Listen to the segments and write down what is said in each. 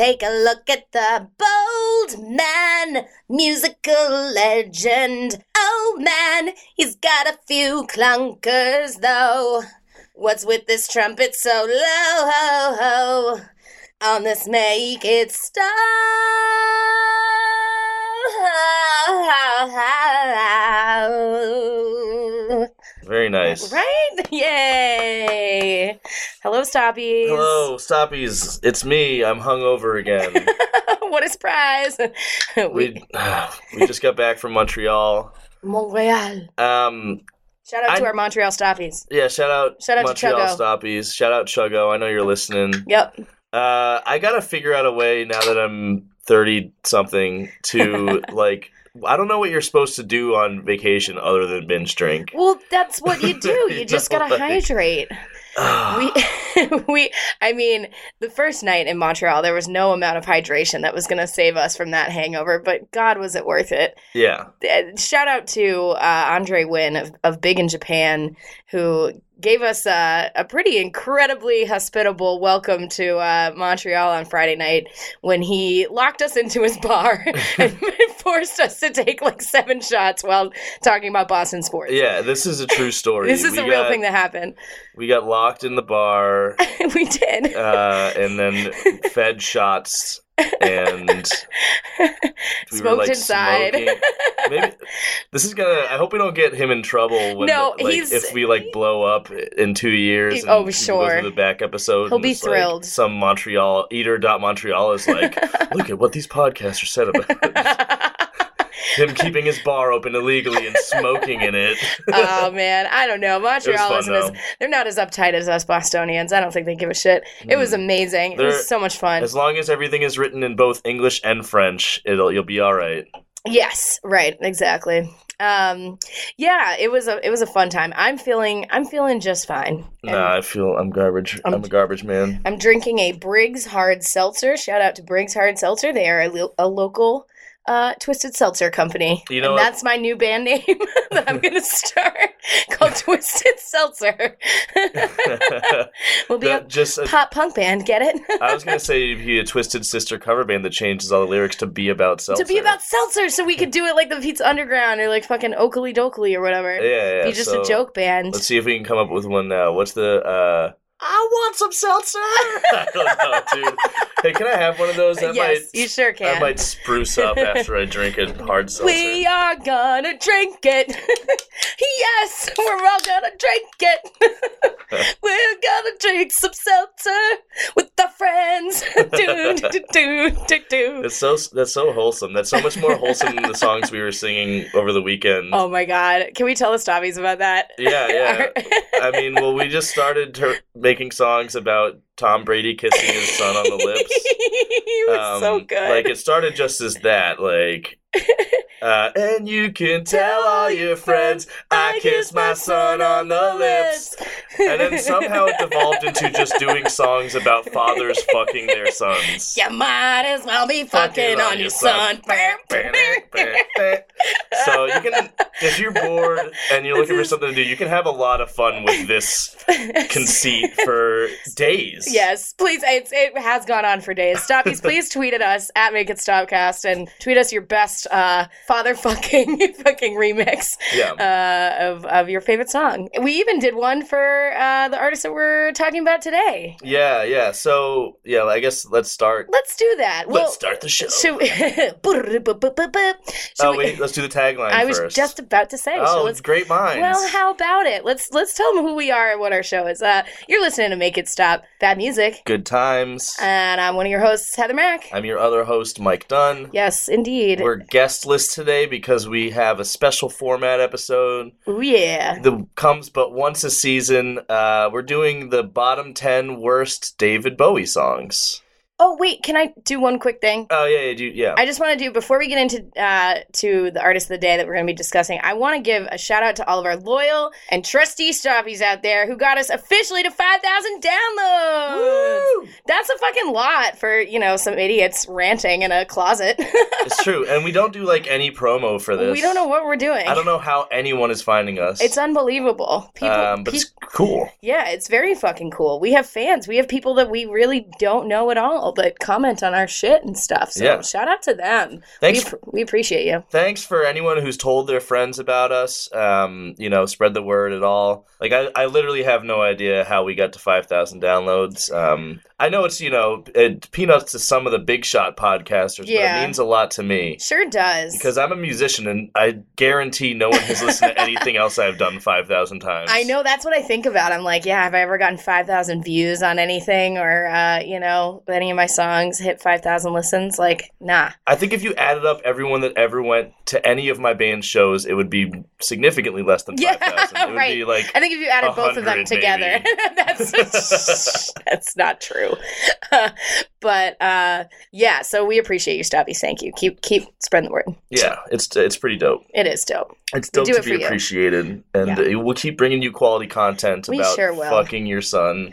Take a look at the bold man, musical legend. Oh man, he's got a few clunkers though. What's with this trumpet so low? Ho, ho? On this make it stop. Very nice. Right? Yay! Hello, Stoppies. Hello, Stoppies. It's me. I'm hungover again. what a surprise! we we just got back from Montreal. Montreal. Um, Shout out to I- our Montreal Stoppies. yeah. Shout out Shout out to Montreal Chuggo. Stoppies. Shout out Chuggo. I know you're listening. Yep. Uh, I gotta figure out a way now that I'm thirty something to like. I don't know what you're supposed to do on vacation other than binge drink. Well, that's what you do. You You just know, gotta like- hydrate. we we I mean, the first night in Montreal there was no amount of hydration that was going to save us from that hangover, but god was it worth it. yeah. Shout out to uh, Andre Wynn of, of Big in Japan who gave us uh, a pretty incredibly hospitable welcome to uh, Montreal on Friday night when he locked us into his bar and forced us to take like seven shots while talking about Boston sports. Yeah, this is a true story. This is we a real got, thing that happened. we got locked in the bar, we did. uh, and then fed shots, and we Smoked inside. smoking. Maybe this is gonna. I hope we don't get him in trouble. When, No, like, he's- if we like blow up in two years. And Oh, sure. The back episode. He'll be it's like thrilled. some Montreal eater. dot Montreal is like, look at what these podcasts are said about him keeping his bar open illegally and smoking in it. oh man, I don't know. Montreal isn't as they're not as uptight as us Bostonians. I don't think they give a shit. It was amazing. It They're- was so much fun. As long as everything is written in both English and French, it'll you'll be all right. Yes, right, exactly. Um, yeah, it was a it was a fun time. I'm feeling I'm feeling just fine. And Nah, I feel I'm garbage. I'm, a garbage man. I'm drinking a Briggs Hard Seltzer. Shout out to Briggs Hard Seltzer. They are a, lo- a local uh, twisted seltzer company. You know and that's my new band name that I'm going to start called Twisted Seltzer. we'll be That a just a, pop punk band. Get it? I was gonna say you'd be a Twisted Sister cover band that changes all the lyrics to be about seltzer. to be about seltzer, so we could do it like the Pizza Underground or like fucking Okilly Dokilly or whatever. yeah, yeah. be just so a joke band. Let's see if we can come up with one now. What's the? uh I want some seltzer. I don't know, dude. Hey, can I have one of those? That yes, might, you sure can. I might spruce up after I drink a hard seltzer. We are gonna drink it. yes, we're all gonna drink it. we're gonna drink some seltzer with our friends. do, do, do, do, do. That's so that's so wholesome. That's so much more wholesome than the songs we were singing over the weekend. Oh my god. Can we tell the Stoppies about that? Yeah, yeah. I mean, well, we just started ter- making songs about Tom Brady kissing his son on the lips. he was so Um, good. Like it started just as that, like. Uh, and you can tell all your friends I kissed my son on the lips. And then somehow it devolved into just doing songs about fathers fucking their sons. You might as well be fucking on your son. So you can, if you're bored and you're looking for something to do, you can have a lot of fun with this conceit for days. Yes, please. It's, it has gone on for days. Stoppies, please tweet at us at Make It Stopcast and tweet us your best uh, father fucking fucking remix Yeah. uh, of of your favorite song. We even did one for uh, the artist that we're talking about today. Yeah, yeah. So, yeah, I guess let's start. Let's do that. Well, let's start the show. Should we, should oh, we- wait, let's do the tagline I was just about to say. so oh, let's great minds. Well, how about it? Let's let's tell them who we are and what our show is. Uh, you're listening to Make It Stop Bad Music, Good times. and I'm one of your hosts, Heather Mack. I'm your other host, Mike Dunn. yes, indeed. We're guestless today because we have a special format episode Ooh, yeah. that comes but once a season. Uh, we're doing the bottom 10 worst David Bowie songs. Oh wait, can I do one quick thing? Oh, yeah, yeah, do, yeah. I just want to do before we get into uh, to the artist of the day that we're going to be discussing. I want to give a shout out to all of our loyal and trusty stoppies out there who got us officially to five thousand downloads. Woo! That's a fucking lot for you know some idiots ranting in a closet. It's true. And we don't do like any promo for this. we don't know what we're doing. I don't know how anyone is finding us. It's unbelievable. People, um, but pe- it's cool. yeah, it's very fucking cool. We have fans. We have people that we really don't know at all that comment on our shit and stuff. So Yeah. shout out to them. Thanks We, we appreciate you. thanks for anyone who's told their friends about us. Um, you know, spread the word at all. Like I, I literally have no idea how we got to five thousand downloads. Um, I know it's you know it, peanuts to some of the big shot podcasters, Yeah. but it means a lot to me Sure does. because I'm a musician and I guarantee no one has listened to anything else I've done five thousand times. I know that's what I think about. I'm like, yeah, have I ever gotten 5,000 views on anything or, uh, you know, any of my songs hit 5,000 listens? Like, nah. I think if you added up everyone that ever went to any of my band shows, it would be significantly less than Yeah, five thousand. It would right. be like I think if you added both of them 100 together, that's that's not true. but uh, yeah, so we appreciate you, Stubby. Thank you. Keep keep spreading the word. yeah, it's it's pretty dope. It is dope. It's dope do to it be you. appreciated, and Yeah. we'll keep bringing you quality content We about sure fucking your son.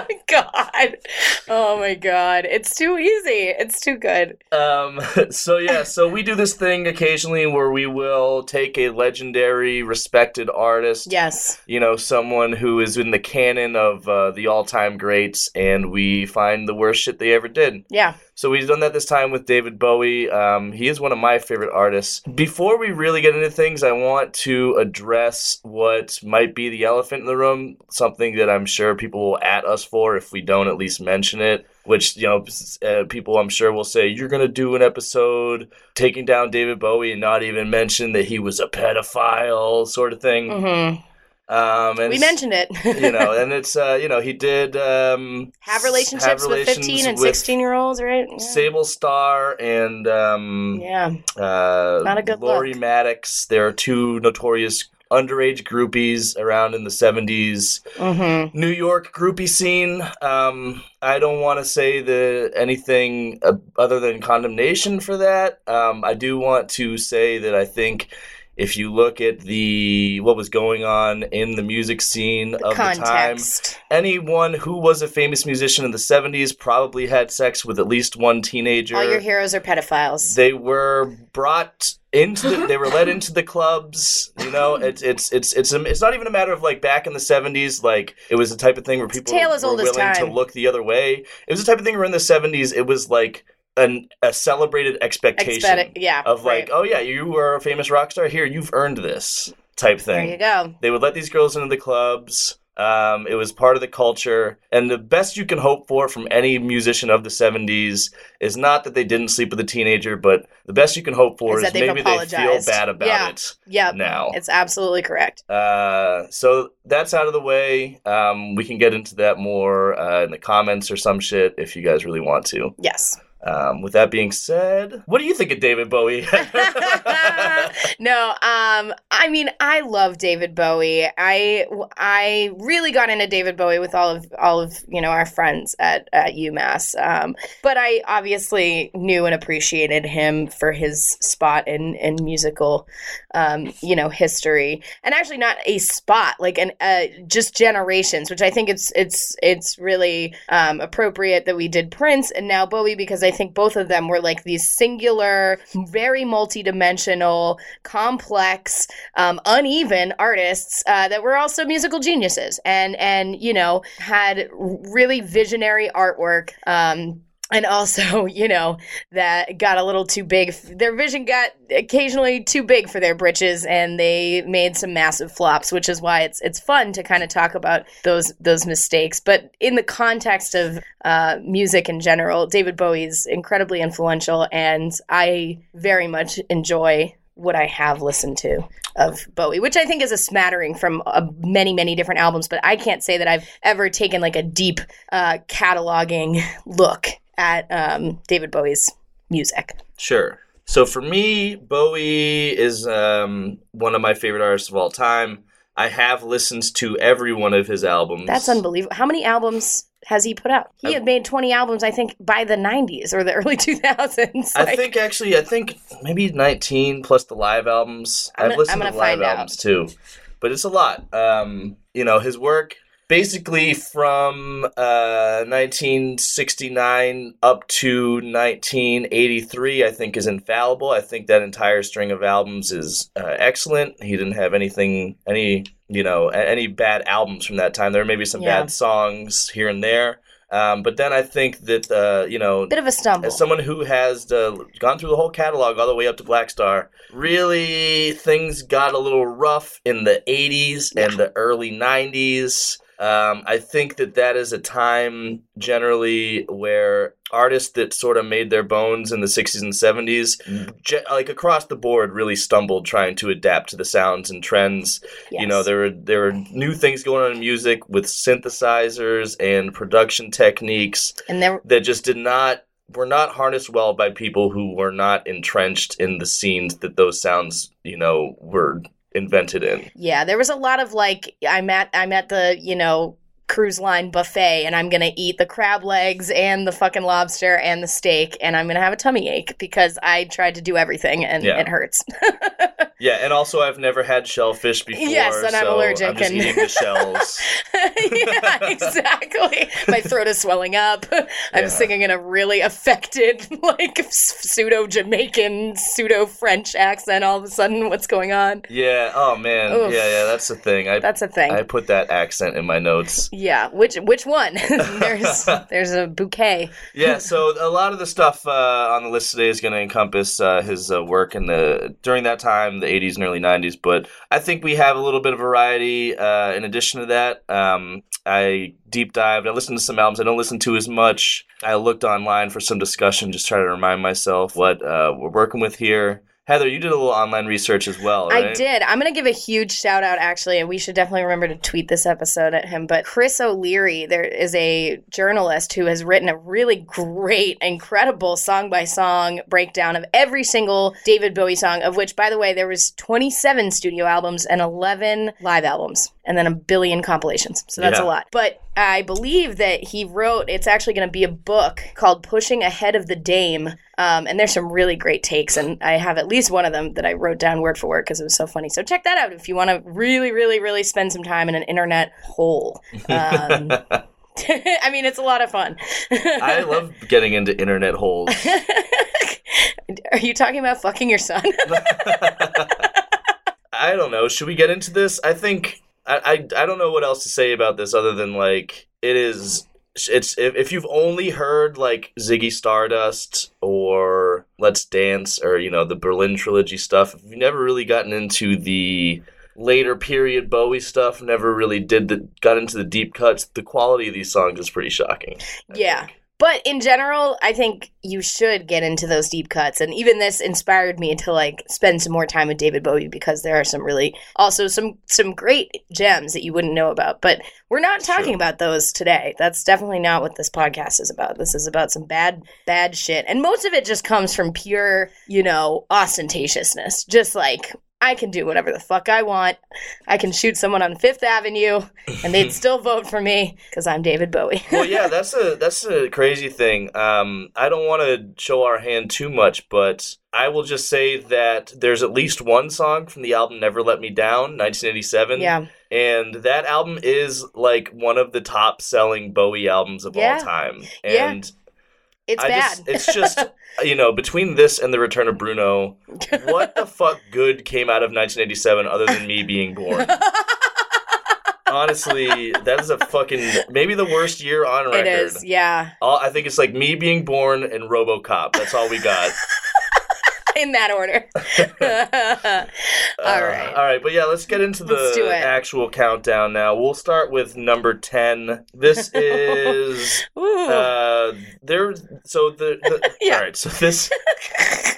Oh my god. Oh my God. It's too easy. It's too good. Um, so yeah, so we do this thing occasionally where we will take a legendary, respected artist, Yes. you know, someone who is in the canon of uh, the all-time greats, and we find the worst shit they ever did. Yeah. So we've done that this time with David Bowie. Um, he is one of my favorite artists. Before we really get into things, I want to address what might be the elephant in the room, something that I'm sure people will at us for if we don't at least mention it. Which you know, uh, people I'm sure will say you're gonna do an episode taking down David Bowie and not even mention that he was a pedophile, sort of thing. hmm Um, and We mentioned it. you know, and it's uh, you know, he did um, have relationships have with 15 and with 16 year olds, right? Yeah. Sable Starr and um, yeah. uh, Not a good Lori look. Mattix. There are two notorious underage groupies around in the 70s. Mm-hmm. New York groupie scene. Um, I don't want to say the anything uh, other than condemnation for that. Um, I do want to say that I think if you look at the what was going on in the music scene of the time, anyone who was a famous musician in the 70s probably had sex with at least one teenager. All your heroes are pedophiles. they were brought into the, they were led into the clubs you know it's it's it's it's it's not even a matter of like back in the 70s like it was the type of thing where people were willing to look the other way it was the type of thing where in the 70s it was like an a celebrated expectation Expect- yeah. of like right. oh yeah you are a famous rock star here you've earned this type thing. there you go. they would let these girls into the clubs. Um, it was part of the culture. And the best you can hope for from any musician of the 70s is not that they didn't sleep with a teenager, but the best you can hope for Is is, maybe they feel bad about Yeah. it Yep. now. It's absolutely correct. Uh, so that's out of the way. Um, we can get into that more uh, in the comments or some shit if you guys really want to. Yes. Um, with that being said, what do you think of David Bowie? no, um, I mean, I love David Bowie. I I really got into David Bowie with all of all of you know our friends at at UMass. Um, but I obviously knew and appreciated him for his spot in in musical, um, you know, history, and actually not a spot like an uh, just generations, which I think it's it's it's really um, appropriate that we did Prince and now Bowie because I think both of them were like these singular, very multi-dimensional, complex, um, uneven artists uh, that were also musical geniuses and and you know had really visionary artwork. Um, and also, you know, that got a little too big. Their vision got occasionally too big for their britches, and they made some massive flops, which is why it's it's fun to kind of talk about those those mistakes. But in the context of uh, music in general, David Bowie's incredibly influential, and I very much enjoy what I have listened to of Bowie, which I think is a smattering from uh, many, many different albums. But I can't say that I've ever taken like a deep uh, cataloging look at um, David Bowie's music. Sure. So for me, Bowie is um, one of my favorite artists of all time. I have listened to every one of his albums. That's unbelievable. How many albums has he put out? He had made 20 albums, I think, by the 90s or the early 2000s. I think actually, I think maybe 19 plus the live albums. I've gonna- listened to live find out. albums too, but it's a lot. Um, you know, his work basically from uh, 1969 up to 1983, I think, is infallible. I think that entire string of albums is uh, excellent. He didn't have anything, any, you know, any bad albums from that time. There may be some Yeah. bad songs here and there. Um, but then I think that, uh, you know, Bit of a stumble. as someone who has uh, gone through the whole catalog all the way up to Black Star, really things got a little rough in the 80s and the early 90s. Um, I think that that is a time generally where artists that sort of made their bones in the 60s and 70s, ge- like across the board, really stumbled trying to adapt to the sounds and trends. You know, there were there were new things going on in music with synthesizers and production techniques and there, that just did not were not harnessed well by people who were not entrenched in the scenes that those sounds you know were invented in yeah, there was a lot of like, I'm at, I'm at the, you know, cruise line buffet and I'm going to eat the crab legs and the fucking lobster and the steak and I'm going to have a tummy ache because I tried to do everything and Yeah. it hurts. yeah and also i've never had shellfish before Yes, and I'm allergic i'm just and- eating the shells yeah, exactly. My throat is swelling up. I'm Yeah. singing in a really affected, like pseudo Jamaican, pseudo French accent. All of a sudden, what's going on? yeah oh man Oof. yeah yeah that's the thing i That's a thing. i put that accent in my notes yeah, which which one? there's there's a bouquet. yeah, so a lot of the stuff uh, on the list today is going to encompass uh, his uh, work in the during that time, the '80s and early '90s. But I think we have a little bit of variety. Uh, in addition to that, um, I deep dived. I listened to some albums I don't listen to as much. I looked online for some discussion, just try to remind myself what uh, we're working with here. Heather, you did a little online research as well, right? I did. I'm going to give a huge shout out, actually, and we should definitely remember to tweet this episode at him. But Chris O'Leary, there is a journalist who has written a really great, incredible song by song breakdown of every single David Bowie song, of which, by the way, there was 27 studio albums and 11 live albums, and then a billion compilations. So that's Yeah. a lot. But I believe that he wrote. It's actually going to be a book called "Pushing Ahead of the Dame." Um, and there's some really great takes, and I have at least one of them that I wrote down word for word because it was so funny. So check that out if you want to really, really, really spend some time in an internet hole. Um, I mean, it's a lot of fun. I love getting into internet holes. Are you talking about fucking your son? I don't know. Should we get into this? I think I, I I don't know what else to say about this other than like it is. It's if, if you've only heard like Ziggy Stardust or Let's Dance or you know the Berlin trilogy stuff, if you've never really gotten into the later period Bowie stuff, never really did the got into the deep cuts. The quality of these songs is pretty shocking. I Yeah. think. But in general, I think you should get into those deep cuts. And even this inspired me to like spend some more time with David Bowie because there are some really also some some great gems that you wouldn't know about. But we're not talking True. about those today. That's definitely not what this podcast is about. This is about some bad bad shit. And most of it just comes from pure, you know, ostentatiousness. Just like I can do whatever the fuck I want. I can shoot someone on Fifth Avenue and they'd still vote for me because I'm David Bowie. well, yeah, that's a that's a crazy thing. Um, I don't want to show our hand too much, but I will just say that there's at least one song from the album "Never Let Me Down" 1987. yeah. and that album is like one of the top selling Bowie albums of Yeah. all time. Yeah. It's I bad. just, it's just you know between this and the Return of Bruno, what the fuck good came out of 1987 other than me being born? honestly, that is a fucking maybe the worst year on record. It is, yeah. All, I think it's like me being born and RoboCop. That's all we got. In that order. all Uh, right. all right, but yeah, let's get into the actual countdown now. We'll start with number ten. This is uh there. So the, the Yeah. all right. So this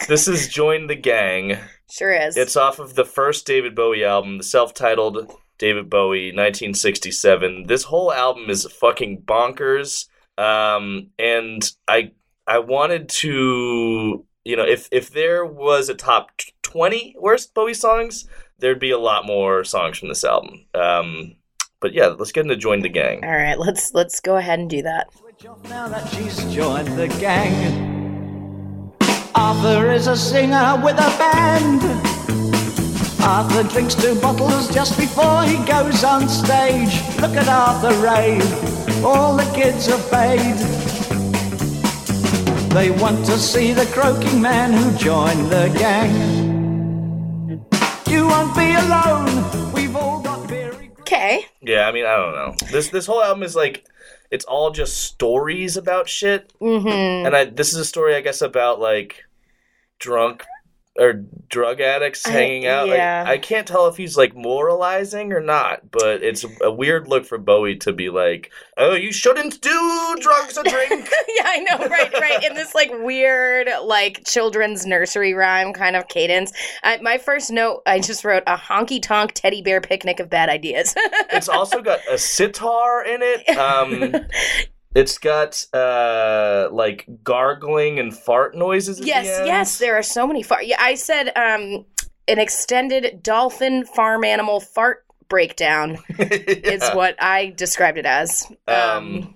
this is join the gang. sure is. It's off of the first David Bowie album, the self-titled David Bowie, 1967. This whole album is fucking bonkers. Um, and I I wanted to, you know, if if there was a top 20 worst Bowie songs, there'd be a lot more songs from this album. Um, but yeah, let's get into Join the Gang. all right, let's let's go ahead and do that. Switch off now that she's joined the gang. Arthur is a singer with a band. Arthur drinks two bottles just before he goes on stage. Look at Arthur rave, all the kids are paid. They want to see the croaking man who joined the gang. You won't be alone, we've all got beery. Okay. Yeah, I mean, I don't know. This this whole album is like it's all just stories about shit. Mm-hmm. and I this is a story I guess about like drunk or drug addicts I- hanging out. yeah. Like I can't tell if he's like moralizing or not, but it's a weird look for Bowie to be like, "Oh, you shouldn't do drugs or drink." yeah, I know, right, right. In this like weird, like children's nursery rhyme kind of cadence. I, my first note, I just wrote a honky tonk teddy bear picnic of bad ideas. it's also got a sitar in it. Um it's got uh like gargling and fart noises at the yes, yes, there are so many fart. Yeah, I said um, an extended dolphin farm animal fart breakdown is what I described it as. Um, Um,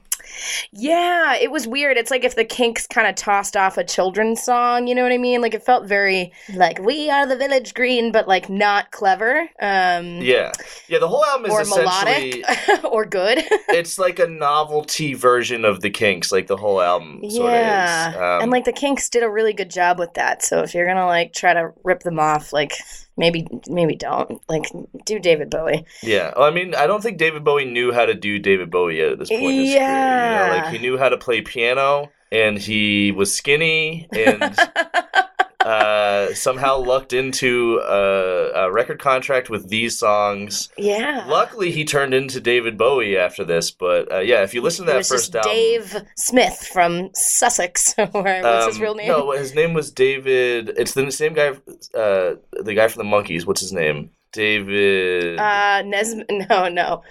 yeah, it was weird. It's like if the Kinks kind of tossed off a children's song, you know what I mean? Like it felt very like we are the village green, but like not clever. Um, Yeah. Yeah, the whole album is or essentially melodic or good. it's like a novelty version of the Kinks, like the whole album sort yeah, of is. Um, and like the Kinks did a really good job with that. So if you're gonna like try to rip them off, like maybe maybe don't like do David Bowie. yeah. Well, I mean, I don't think David Bowie knew how to do David Bowie yet at this point career. You Yeah. know, like he knew how to play piano, and he was skinny, and uh, somehow lucked into a, a record contract with these songs. Yeah. Luckily, he turned into David Bowie after this. But uh, yeah, if you listen to that first just album, Dave Smith from Sussex. or What's his Um, real name? No, his name was David. It's the same guy, uh, the guy from the Monkees. What's his name? David. Uh, Nes. No, no.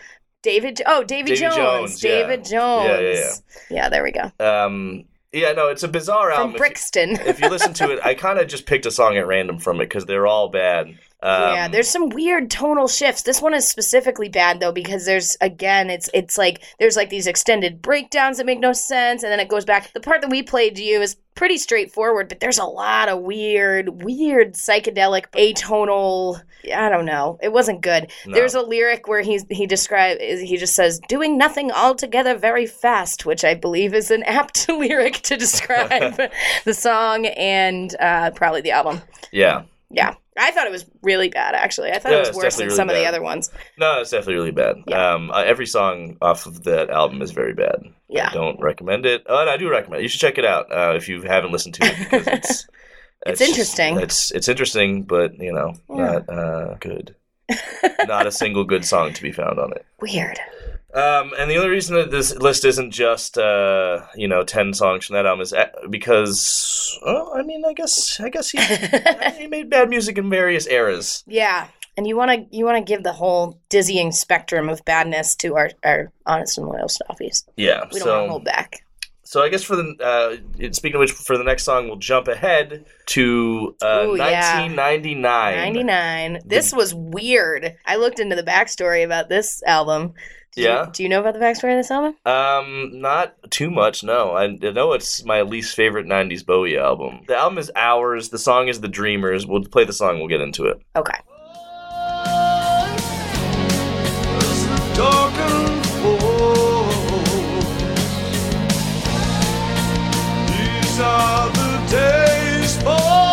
David. Oh, Davy Davy Jones. Jones, yeah. David Jones. Yeah, yeah, Yeah, there we go. um, yeah, no, it's a bizarre From album. If you- Brixton. If you, listen to it, I kind of just picked a song at random from it because they're all bad. Um, yeah, there's some weird tonal shifts. This one is specifically bad though because there's again, it's it's like there's like these extended breakdowns that make no sense, and then it goes back. The part that we played to you is pretty straightforward, but there's a lot of weird, weird psychedelic atonal. I don't know. It wasn't good. No. There's a lyric where he's he describe he just says doing nothing altogether very fast, which I believe is an apt lyric to describe the song and uh, probably the album. yeah. Yeah. I thought it was really bad, actually. I thought it was worse than definitely some really of the other ones. No, it's definitely really bad. Yeah. Um, uh, every song off of that album is very bad. Yeah. I don't recommend it. Oh, and I do recommend it. You should check it out uh, if you haven't listened to it because it's It's just- interesting. it's it's interesting, but you know, Yeah. not uh, good. not a single good song to be found on it. Weird. Um, and the only reason that this list isn't just uh, you know ten songs from that album is uh, because well, I mean, I guess I guess he he made bad music in various eras. Yeah. And you want to you want to give the whole dizzying spectrum of badness to our, our honest and loyal stoppies. Yeah, We don't so want to hold back. so I guess for the uh, speaking of which, for the next song, we'll jump ahead to uh, Ooh, yeah. 1999. 99. This was weird. I looked into the backstory about this album. Did Yeah? You, do you know about the backstory of this album? Um, not too much. No, I, I know it's my least favorite '90s Bowie album. The album is Hours. The song is The Dreamers. We'll play the song. We'll get into it. Okay. Dark and full. These are the days, boys.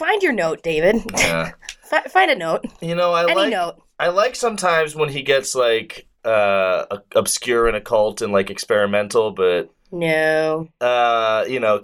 Find your note, David. Yeah. F- find a note. You know, I Any like note. I like sometimes when he gets like uh obscure and occult and like experimental, but No. uh you know,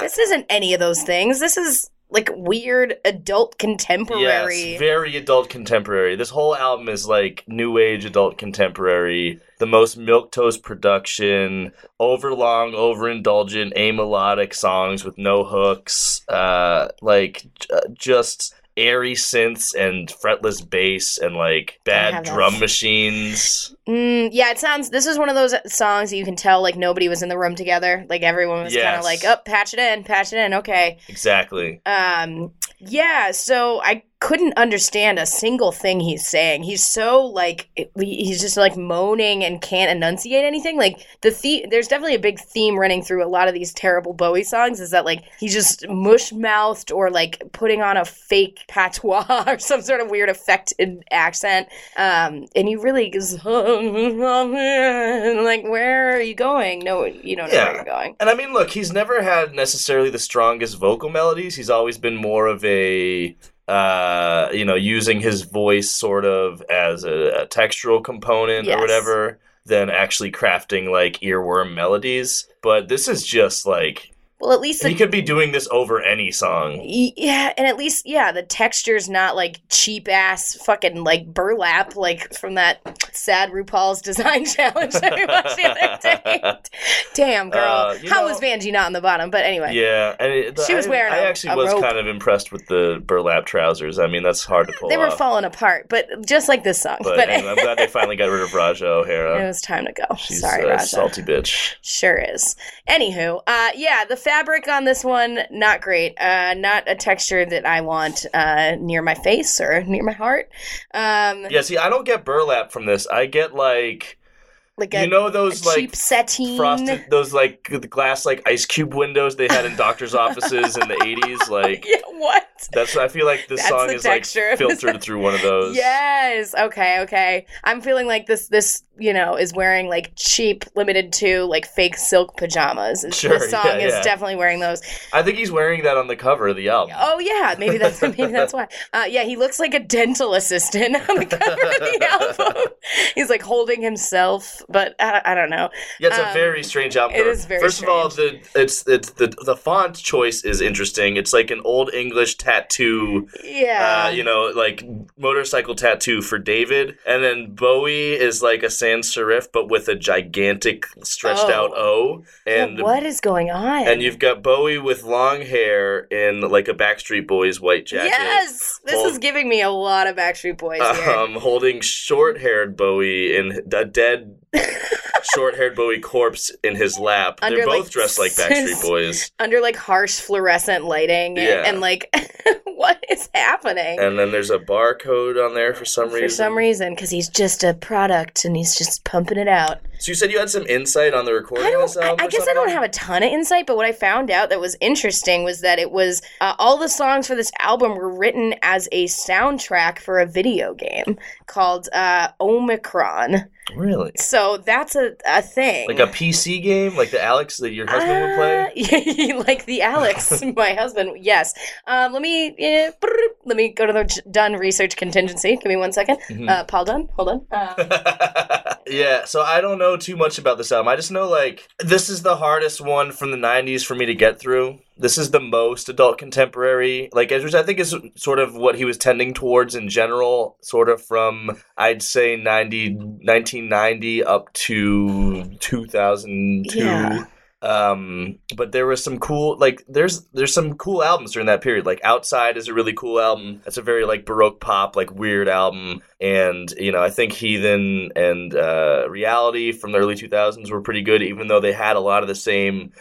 This isn't any of those things. This is like weird adult contemporary. Yes, very adult contemporary. This whole album is like new age adult contemporary. The most milquetoast production, overlong, overindulgent, amelodic songs with no hooks. Uh, like j- just airy synths and fretless bass and like bad drum machines. Mm, yeah, it sounds. This is one of those songs that you can tell like nobody was in the room together. Like everyone was kind of like, "Up, patch it in, patch it in." Okay. Exactly. Um. Yeah. So I couldn't understand a single thing he's saying. He's so like he's just like moaning and can't enunciate anything. Like the theme. There's definitely a big theme running through a lot of these terrible Bowie songs. Is that like he's just mush mouthed or like putting on a fake patois or some sort of weird affected accent. Um. And he really goes like, where are you going? No, you don't know Yeah. where you're going. And I mean, look, he's never had necessarily the strongest vocal melodies. He's always been more of a, uh, you know, using his voice sort of as a, a textural component Yes. or whatever than actually crafting like earworm melodies. But this is just like Well, at least the he could be doing this over any song. Yeah, and at least yeah, the texture's not like cheap ass fucking like burlap like from that sad RuPaul's design challenge that we watched the other day. Damn girl, Uh, how know- was Vanjie not on the bottom? But anyway, Yeah, and it, She was I- wearing I a- actually was rope. kind of impressed with the burlap trousers. I mean, that's hard to pull they were off. falling apart, but just like this song. But, But, I'm glad they finally got rid of Raja O'Hara. it was time to go. She's Sorry, a Raja. salty bitch. Sure is. Anywho, uh, yeah, the fabric on this one not great. Uh, not a texture that I want uh, near my face or near my heart. Um, Yeah, see, I don't get burlap from this. I get like like a, you know those a cheap like sateen. frosted those like the glass like ice cube windows they had in doctors' offices in the eighties. Like Yeah, what? that's I feel like this That's song the is like filtered through one of those. Yes. Okay. Okay. I'm feeling like this. This you know is wearing like cheap, limited to like fake silk pajamas. Sure, This song yeah, is yeah. definitely wearing those. I think he's wearing that on the cover of the album. Oh yeah, maybe that's maybe that's why. Uh, yeah, he looks like a dental assistant on the cover of the album. He's like holding himself, but I, I don't know. Yeah, it's a Um, very strange album. it is very First of all, the it's it's the the font choice is interesting. It's like an old English tattoo Yeah. uh, you know, like motorcycle tattoo for David, and then Bowie is like a sans serif, but with a gigantic stretched Oh. out O, Yeah, and what is going on? and you've got Bowie with long hair in like a Backstreet Boys white jacket. yes, this Hold- is giving me a lot of Backstreet Boys here. Um, holding short-haired Bowie in a dead, short-haired Bowie corpse in his lap. Under, They're both like, dressed like Backstreet Boys. under like harsh fluorescent lighting and, Yeah. and like what is happening And then there's a barcode on there for some for reason. some reason because he's just a product and he's just pumping it out So you said you had some insight on the recording I don't. I. I guess I don't have a ton of insight, but what I found out that was interesting was that it was uh, all the songs for this album were written as a soundtrack for a video game called uh, Omicron. Really? So that's a, a thing. Like a PC game, like the Alex that your husband would play. Uh, like the Alex, my husband. Yes. Um, let me let me go to the done research contingency. Give me one second. Mm-hmm. Uh, Paul Dunn, hold on. Uh, yeah, so I don't know too much about this album. I just know like this is the hardest one from the '90s for me to get through. This is the most adult contemporary, like which I think is sort of what he was tending towards in general, sort of from I'd say 90, 1990 up to 2002. Yeah. Um, but there was some cool like there's there's some cool albums during that period. Like Outside is a really cool album. It's a very like baroque pop, like weird album. And you know, I think Heathen and uh, Reality from the early 2000s were pretty good, even though they had a lot of the same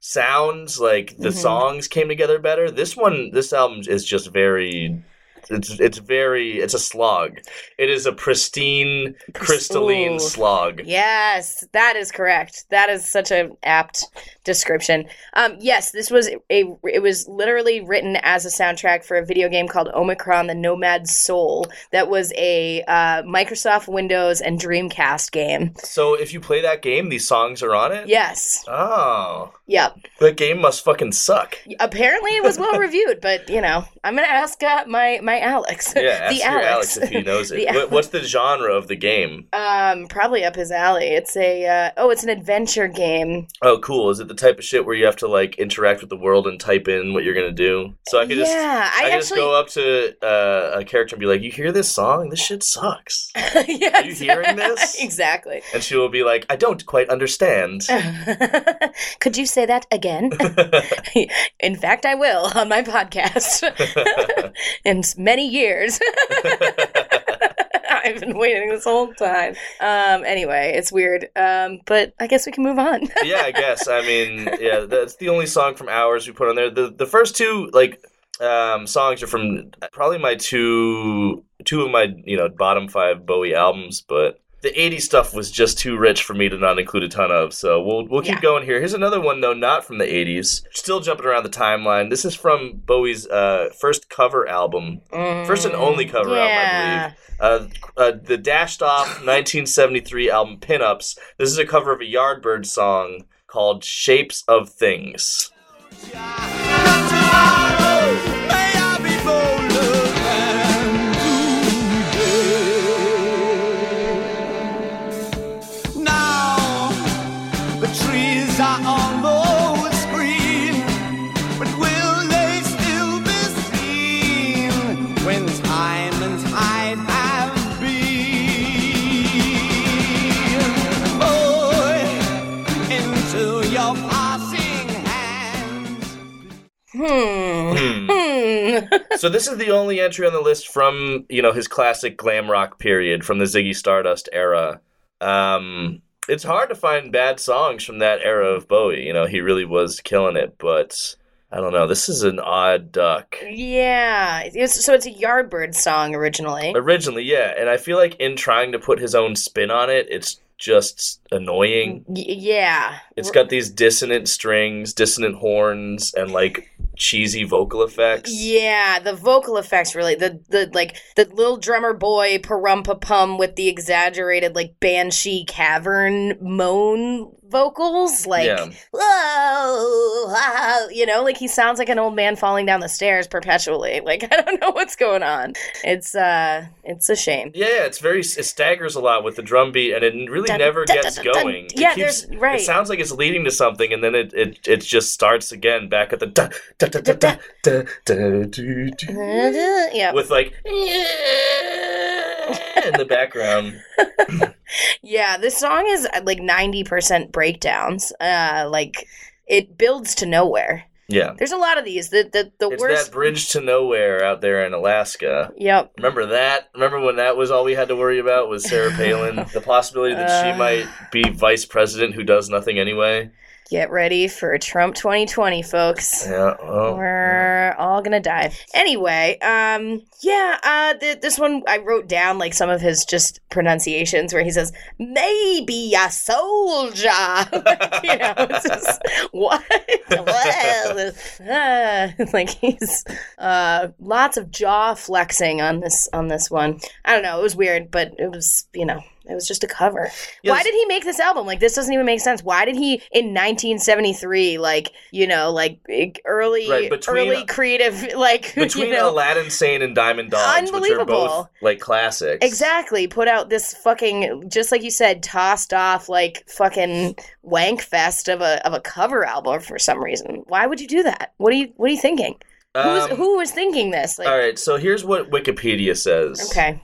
sounds. Like the Mhm. songs came together better. This one, this album is just very it's it's very it's a slog. It is a pristine, crystalline Ooh. slog. Yes, that is correct. That is such an apt description. Um, yes, this was a. It was literally written as a soundtrack for a video game called Omicron: The Nomad Soul. That was a uh, Microsoft Windows and Dreamcast game. So if you play that game, these songs are on it. Yes. Oh, Yep. that game must fucking suck. Apparently, it was well reviewed, but you know, I'm gonna ask uh, my my Alex. Yeah, ask the your Alex. if he knows it. The What- What's the genre of the game? Um, probably up his alley. It's a uh, oh, it's an adventure game. Oh, cool. Is it the type of shit where you have to like interact with the world and type in what you're gonna do? So I could just yeah, I, I, could just go up to uh, a character and be like, "You hear this song? This shit sucks." yeah, Are you hearing this? exactly. And she will be like, "I don't quite understand." Could you say that again? In fact, I will on my podcast. In many years. I've been waiting this whole time. Um, anyway, it's weird. Um, but I guess we can move on. yeah, I guess. I mean, yeah, that's the only song from Hours we put on there. The the first two like um, songs are from probably my two two of my you know bottom five Bowie albums, but the 80s stuff was just too rich for me to not include a ton of. So we'll we'll keep Yeah. going here. Here's another one though, not from the 80s. Still jumping around the timeline. This is from Bowie's uh, first cover album, first and only cover album, I believe. Uh, uh, the dashed off 1973 album Pinups. This is a cover of a Yardbird song called Shapes of Things. Hmm. Hmm. Hmm. so this is the only entry on the list from you know his classic glam rock period from the Ziggy Stardust era. Um, it's hard to find bad songs from that era of Bowie. You know he really was killing it, but I don't know. This is an odd duck. yeah. It's, so it's a Yardbird song originally. Originally, yeah, and I feel like in trying to put his own spin on it, it's just annoying. Y- yeah. It's got these dissonant strings, dissonant horns, and like cheesy vocal effects. Yeah, the vocal effects really the the like the little drummer boy parumpa pum with the exaggerated like banshee cavern moan vocals like Yeah. whoa, wow, you know like he sounds like an old man falling down the stairs perpetually like I don't know what's going on it's uh it's a shame Yeah, it's very it staggers a lot with the drum beat, and it really Dun, never dun, gets dun, going. It Yeah, keeps- there's- right. It sounds like it's leading to something, and then it it, it just starts again back at the da, da, da, da, da, da, da, do, do, yeah with like in the background. Yeah, this song is like 90% breakdowns. Uh like it builds to nowhere. Yeah, There's a lot of these. The the, the it's worst that bridge to nowhere out there in Alaska. Yep. Remember that? Remember when that was all we had to worry about was Sarah Palin? the possibility that Uh. she might be vice president who does nothing anyway. Get ready for Trump 2020, folks. Yeah. Well, We're all gonna die. Anyway, um, yeah, uh, th- this one I wrote down like some of his just pronunciations where he says maybe a soldier. you know, it's just what? well, uh, like he's uh, lots of jaw flexing on this on this one. I don't know. It was weird, but it was you know. It was just a cover. Why did he make this album? Like this doesn't even make sense. Why did he in 1973 like, you know, like early Right, between- early creative like between you know, Aladdin Sane and Diamond Dogs, which are both like classics. Exactly. Put out this fucking just like you said, tossed off like fucking wank fest of a of a cover album for some reason. Why would you do that? What are you what are you thinking? Who's Um, who was thinking this? Like All right, so here's what Wikipedia says. Okay.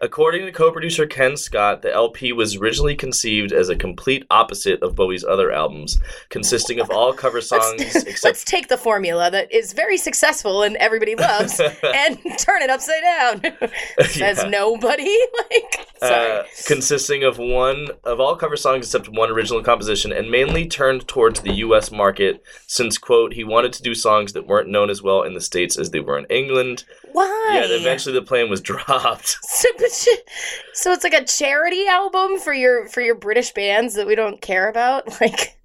According to co-producer Ken Scott, the LP was originally conceived as a complete opposite of Bowie's other albums, consisting of all cover songs Let's, except let's take the formula that is very successful and everybody loves and turn it upside down. Says Yeah. nobody. Like, uh, consisting of one of all cover songs except one original composition, and mainly turned towards the U.S. market, since quote he wanted to do songs that weren't known as well in the states as they were in England. Why? Yet eventually the plan was dropped. So, so it's like a charity album for your for your British bands that we don't care about. Like,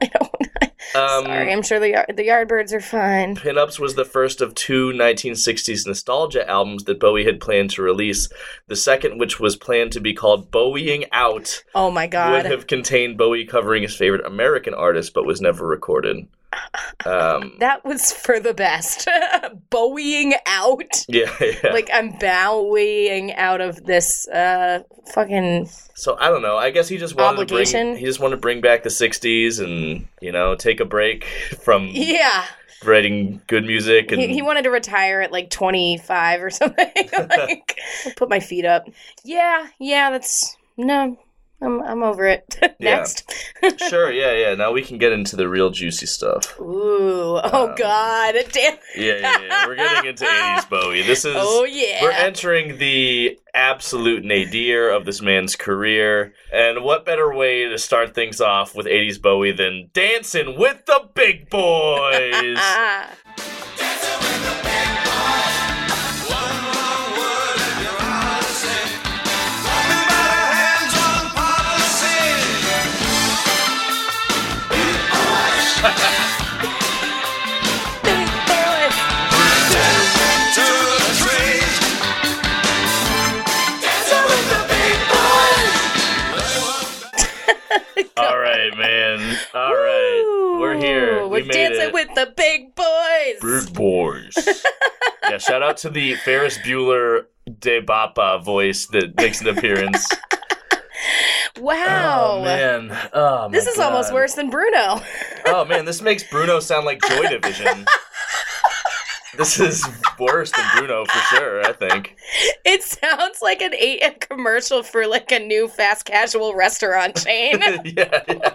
I don't. Um, sorry, I'm sure the the Yardbirds are fine. Pinups was the first of two 1960s nostalgia albums that Bowie had planned to release. The second, which was planned to be called Bowieing Out, Oh my god. would have contained Bowie covering his favorite American artist, but was never recorded. Um, that was for the best. Bowieing out. yeah, yeah. Like I'm bowing out of this uh fucking so I don't know. I guess he just wanted to bring he just wanted to bring back the '60s and you know take a break from yeah. writing good music and He, he wanted to retire at like 25 or something. like put my feet up. Yeah, yeah, that's no. I'm I'm over it. Next. sure, yeah, yeah. Now we can get into the real juicy stuff. Ooh, oh Um, god. Damn. Yeah, yeah, yeah. We're getting into 80s Bowie. This is Oh yeah. We're entering the absolute nadir of this man's career. And what better way to start things off with 80s Bowie than dancing with the big boys? Ah. All right. We're here. Ooh, we We're made dancing it. with the big boys. Big boys. yeah, shout out to the Ferris Bueller De Bapa voice that makes an appearance. Wow. Oh, man. Oh, This my is almost worse than Bruno. Oh man, this makes Bruno sound like Joy Division. this is worse than Bruno for sure. I think. It sounds like an eight a commercial for like a new fast casual restaurant chain. yeah, yeah.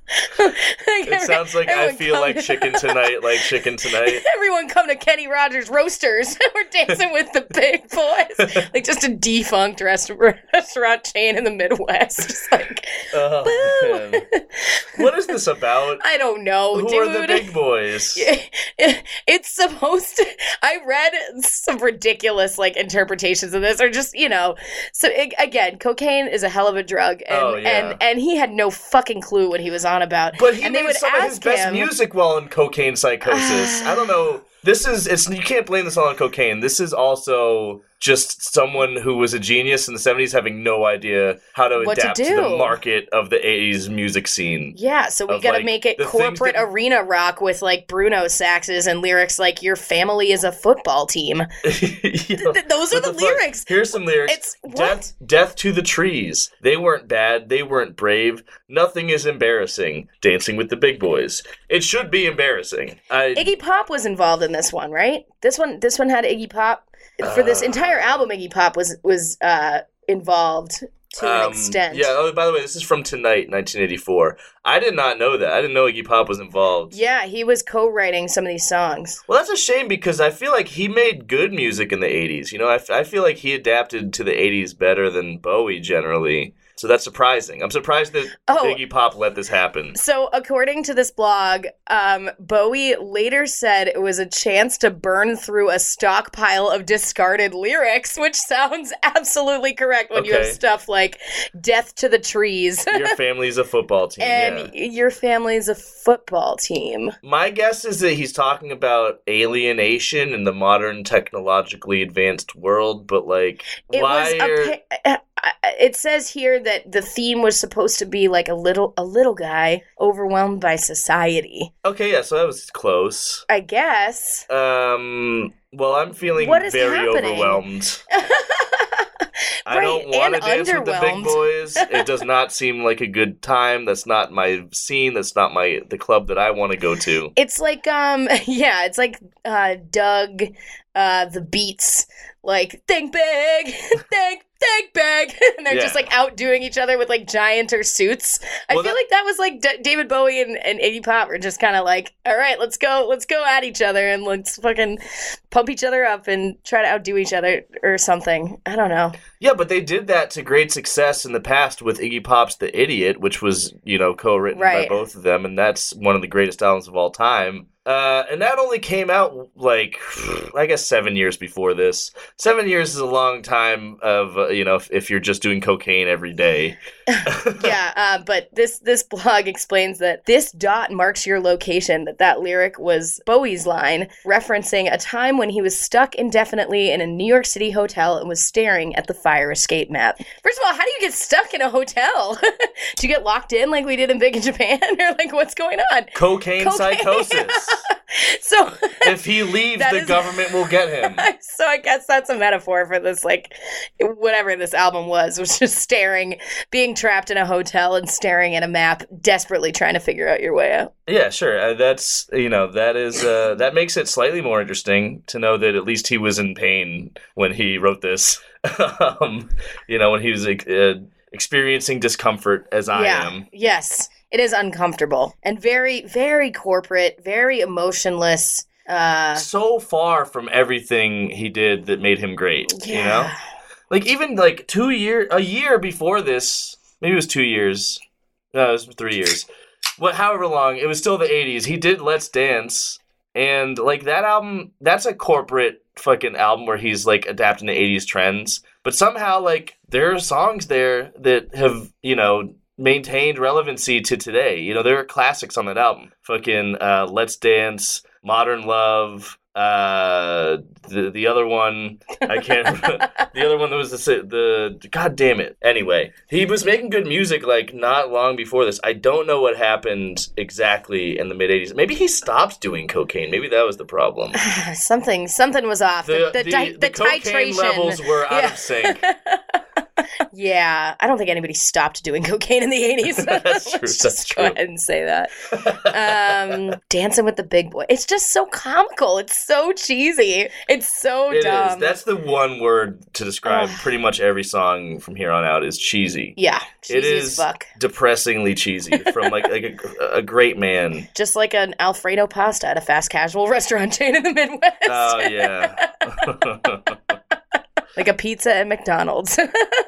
It sounds like I feel like chicken tonight, like chicken tonight. Everyone come to Kenny Rogers Roasters. We're dancing with the big boys. like just a defunct rest- restaurant chain in the Midwest. Just like, Oh. What is this about? I don't know, Who dude. are the big boys? it's supposed to i read some ridiculous like interpretations of this or just you know so a- again cocaine is a hell of a drug and Oh, yeah. and and he had no fucking clue what he was on about But he and made some of his best him music while in cocaine psychosis. I don't know. This is it's you can't blame this all on cocaine. This is also just someone who was a genius in the 70s having no idea how to What adapt to, do. the market of the 80s music scene. yeah, so we gotta like, make it corporate that- arena rock with like Bruno saxes and lyrics like "Your family is a football team." You know, Th- those are the, fuck? lyrics. Here's some lyrics. It's- what? Death, death to the trees. They weren't bad. They weren't brave. Nothing is embarrassing. Dancing with the big boys. It should be embarrassing. I, Iggy Pop was involved in this one, right? This one, this one had Iggy Pop. For this Uh, entire album, Iggy Pop was was uh, involved to an Um, extent. Yeah. Oh, by the way, this is from Tonight, 1984. I did not know that. I didn't know Iggy Pop was involved. Yeah, he was co-writing some of these songs. Well, that's a shame because I feel like he made good music in the 80s. You know, I, f- I feel like he adapted to the 80s better than Bowie generally. So that's surprising. I'm surprised that Oh. Iggy Pop let this happen. So, according to this blog, um, Bowie later said it was a chance to burn through a stockpile of discarded lyrics, which sounds absolutely correct when you have stuff like "Death to the Trees" Your family's a football team. and yeah. "Your family's a football team." My guess is that he's talking about alienation in the modern technologically advanced world, but like, It why was are- a. pa- It says here that the theme was supposed to be like a little a little guy overwhelmed by society. Okay, yeah, so that was close. I guess. Um, well, I'm feeling What is very happening? overwhelmed. I don't want to dance with the big boys. It does not seem like a good time. That's not my scene. That's not my the club that I want to go to. It's like um yeah, it's like uh Doug uh the Beats like think big, think think big, and they're just like outdoing each other with like gianter suits. I Well, feel that- like that was like D- David Bowie and, and Iggy Pop were just kind of like, all right, let's go, let's go at each other and let's fucking pump each other up and try to outdo each other or something. I don't know. Yeah, but they did that to great success in the past with Iggy Pop's "The Idiot," which was you know co-written Right. by both of them, and that's one of the greatest albums of all time. Uh, and that only came out like I guess seven years before this. Seven years is a long time of uh, you know if, if you're just doing cocaine every day. yeah, uh, but this this blog explains that this dot marks your location. That that lyric was Bowie's line, referencing a time when he was stuck indefinitely in a New York City hotel and was staring at the fire escape map. First of all, how do you get stuck in a hotel? do you get locked in like we did in Big in Japan, or like what's going on? Cocaine, Cocaine. psychosis. So. if he leaves, the is- government will get him. so I guess that's a metaphor for this, like whatever this album was, was just staring, being trapped in a hotel and staring at a map, desperately trying to figure out your way out. Yeah, sure. Uh, that's you know that is uh, that makes it slightly more interesting to know that at least he was in pain when he wrote this. um, you know, when he was uh, experiencing discomfort, as I yeah. am. Yes, it is uncomfortable and very, very corporate, very emotionless. Uh, So far from everything he did that made him great. yeah. You know, like even like two year, a year before this, maybe it was two years. No, it was three years. What, however long, it was still the '80s. He did "Let's Dance," and like that album, that's a corporate fucking album where he's like adapting to '80s trends. But somehow, like there are songs there that have you know maintained relevancy to today. You know, there are classics on that album. Fucking uh, "Let's Dance," "Modern Love." Uh, the the other one I can't. the other one that was the the god damn it. Anyway, he was making good music like not long before this. I don't know what happened exactly in the mid '80s. Maybe he stopped doing cocaine. Maybe that was the problem. something, something was off. The The, the, di- the, cocaine titration levels were out Yeah. of sync. Yeah, I don't think anybody stopped doing cocaine in the 80s. That's true, Let's that's go true. ahead and say that. Um, Dancing with the Big Boy. It's just so comical. It's so cheesy. It's so It is. dumb. That's the one word to describe pretty much every song from here on out is cheesy. yeah, cheesy it as fuck. depressingly cheesy from like like a, a great man. Just like an Alfredo pasta at a fast casual restaurant chain in the Midwest. Oh yeah. Like a pizza at McDonald's,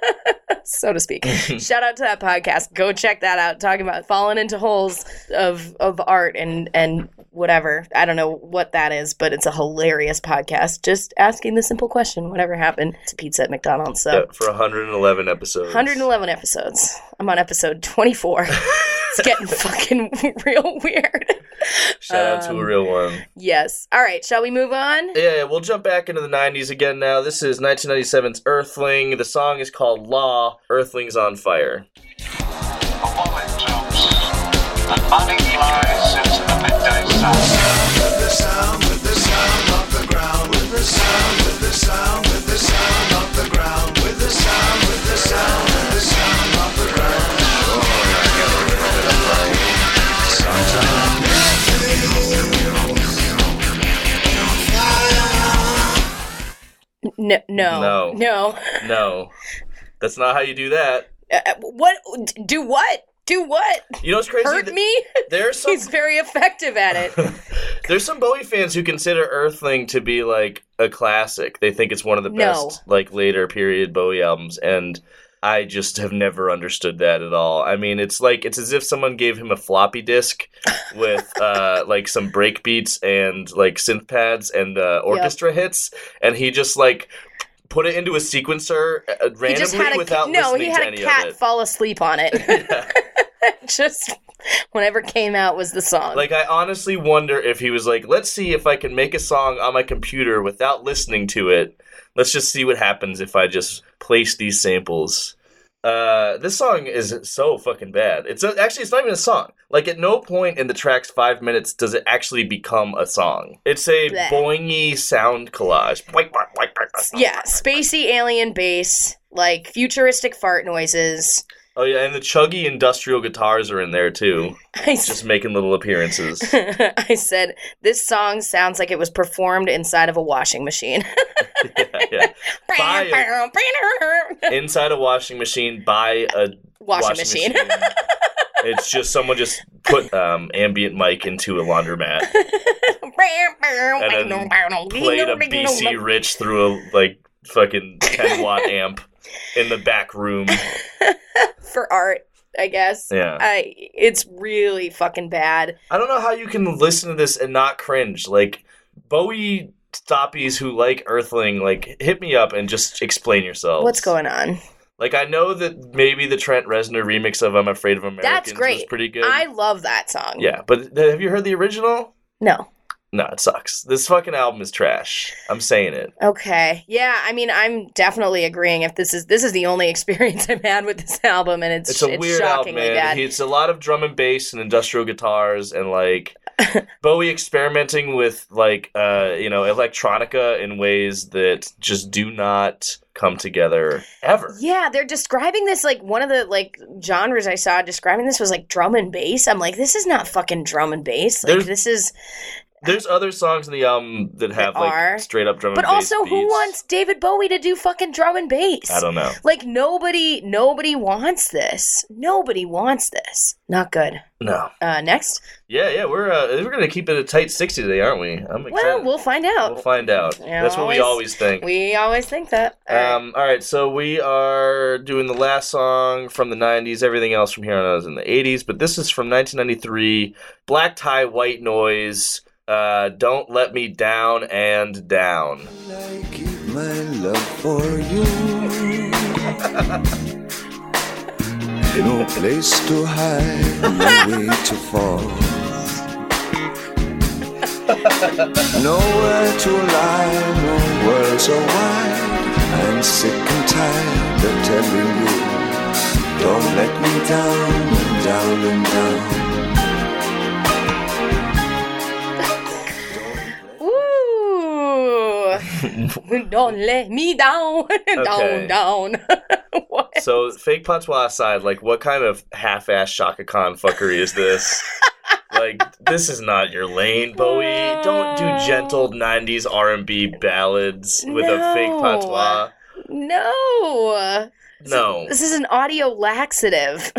so to speak. Shout out to that podcast. Go check that out. Talking about falling into holes of of art and and whatever. I don't know what that is, but it's a hilarious podcast. Just asking the simple question: Whatever happened to pizza at McDonald's? So. Yeah, for 111 episodes. 111 episodes. I'm on episode 24. it's getting fucking real weird. Shout out to Um, a real one. Yes. All right. Shall we move on? Yeah, yeah, we'll jump back into the 90s again now. This is 1997's Earthling. The song is called Law, Earthlings on Fire. A No. No. No. No. No, that's not how you do that. Uh, what? Do what? Do what? You know what's crazy? Hurt Th- me? There's some He's very effective at it. there's some Bowie fans who consider Earthling to be like a classic. They think it's one of the No. best like later period Bowie albums and I just have never understood that at all. I mean, it's like it's as if someone gave him a floppy disk with uh, like some break beats and like synth pads and uh, orchestra hits, and he just like put it into a sequencer uh, randomly he just had a without no. He had a cat fall asleep on it. Yeah. just whenever came out was the song. Like, I honestly wonder if he was like, let's see if I can make a song on my computer without listening to it. Let's just see what happens if I just place these samples. Uh, this song is so fucking bad. It's a, actually it's not even a song. Like at no point in the track's five minutes does it actually become a song. It's a Bleh. boingy sound collage. Yeah, spacey alien bass like futuristic fart noises. Oh yeah, and the chuggy industrial guitars are in there too, I, just making little appearances. I said this song sounds like it was performed inside of a washing machine. yeah, yeah. Buy Inside a washing machine by a washing, machine. it's just someone just put um, ambient mic into a laundromat and then played a BC Rich through a like fucking ten watt amp in the back room. for art, I guess. Yeah. I it's really fucking bad. I don't know how you can listen to this and not cringe. Like Bowie stoppies who like Earthling, like hit me up and just explain yourself. What's going on? Like I know that maybe the Trent Reznor remix of "I'm Afraid of Americans" That's great. was pretty good. I love that song. yeah, but have you heard the original? No. No, it sucks. This fucking album is trash. I'm saying it. Okay. Yeah, I mean, I'm definitely agreeing. If this is this is the only experience I've had with this album, and it's It's a weird album, man. bad. It's a lot of drum and bass and industrial guitars and like Bowie experimenting with like uh you know electronica in ways that just do not come together ever. Yeah, they're describing this like one of the like genres I saw describing this was like drum and bass. I'm like, this is not fucking drum and bass. Like There's- this is There's other songs in the album that have like are. straight up drum But and bass. But also who beats. wants David Bowie to do fucking drum and bass? I don't know. Like nobody nobody wants this. Nobody wants this. Not good. No. Uh next. Yeah, yeah, we're uh, we're gonna keep it a tight sixty today, aren't we? I'm excited. Well, we'll find out. We'll find out. Yeah, That's what we always- think. we always think that. All right. Um, all right, so we are doing the last song from the 90s. Everything else from here on out is in the 80s, but this is from 1993 Black Tie, White Noise, uh, Don't Let Me Down and Down. I keep my love for you. no place to hide, no way to fall. Nowhere to lie, no world so wide. I'm sick and tired of telling you. Don't let me down and down and down. Don't let me down. Okay. down, down. what? So, fake patois aside, like, what kind of half ass Chaka Khan fuckery is this? like, this is not your lane, Bowie. Don't do gentle 90s R&B ballads with a fake patois. No. No. This is an audio laxative.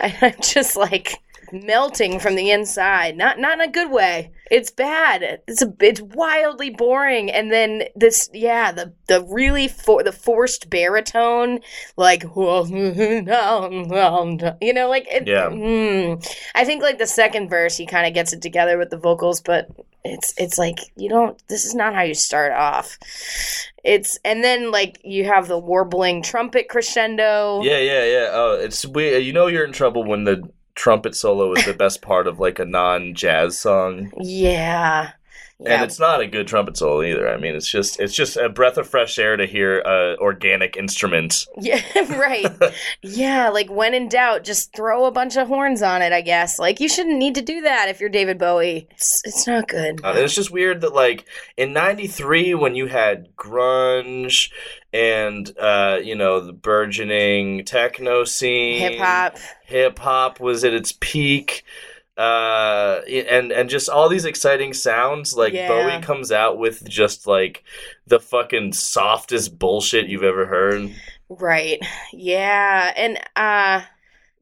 I'm just like melting from the inside. Not not in a good way. It's bad. It's a it's wildly boring. And then this yeah, the the really for the forced baritone like you know like it, Yeah. mm. I think like the second verse he kind of gets it together with the vocals but it's it's like you don't this is not how you start off. It's and then like you have the warbling trumpet crescendo. Yeah, yeah, yeah. Oh, it's weird. You know you're in trouble when the trumpet solo is the best part of like a non-jazz song, Yeah. and it's not a good trumpet solo either. I mean, it's just it's just a breath of fresh air to hear a organic instrument. Yeah, right. yeah, like when in doubt, just throw a bunch of horns on it, I guess. Like you shouldn't need to do that if you're David Bowie. It's it's not good. Uh, it's just weird that like in '93 when you had grunge and uh, you know the burgeoning techno scene, Hip hop. hip hop was at its peak uh and and just all these exciting sounds like Yeah. bowie comes out with just like the fucking softest bullshit you've ever heard Right. Yeah. And uh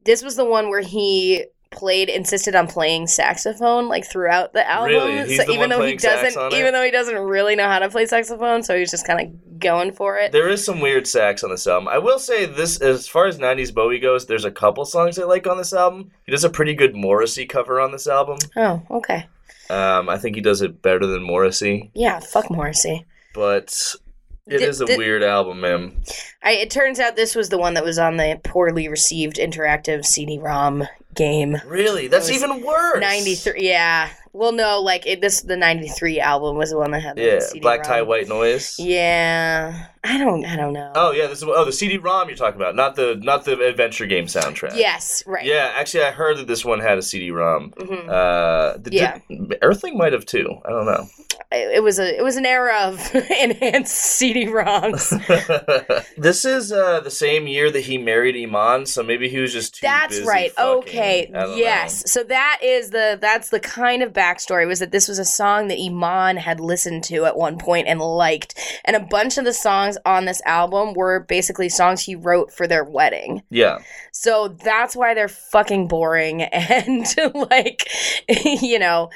this was the one where he played insisted on playing saxophone like throughout the album. Really? He's so the even one though he doesn't even though he doesn't really know how to play saxophone, so he's just kind of going for it. there is some weird sax on this album i will say this as far as 90s bowie goes there's a couple songs i like on this album he does a pretty good morrissey cover on this album oh, okay. um i think he does it better than morrissey Yeah, fuck Morrissey. but it Did- is a weird album man I, it turns out this was the one that was on the poorly received interactive CD-ROM game. really? That's even worse. 93 yeah well no like it, this the 93 album was the one that had the yeah black tie white noise yeah i don't i don't know Oh yeah, this is oh the CD-ROM you're talking about, not the not the adventure game soundtrack. yes right Yeah, actually, I heard that this one had a CD-ROM. Mhm. Uh, the, Yeah. did- Earthling might have too. I don't know. it was a it was an era of enhanced CD-ROMs. this is uh, the same year that he married Iman, so maybe he was just too That's right. fucking. Okay. Yes. So that is the that's the kind of backstory was that this was a song that Iman had listened to at one point and liked, and a bunch of the songs on this album were basically songs he wrote for their wedding. Yeah. So that's why they're fucking boring and like you know,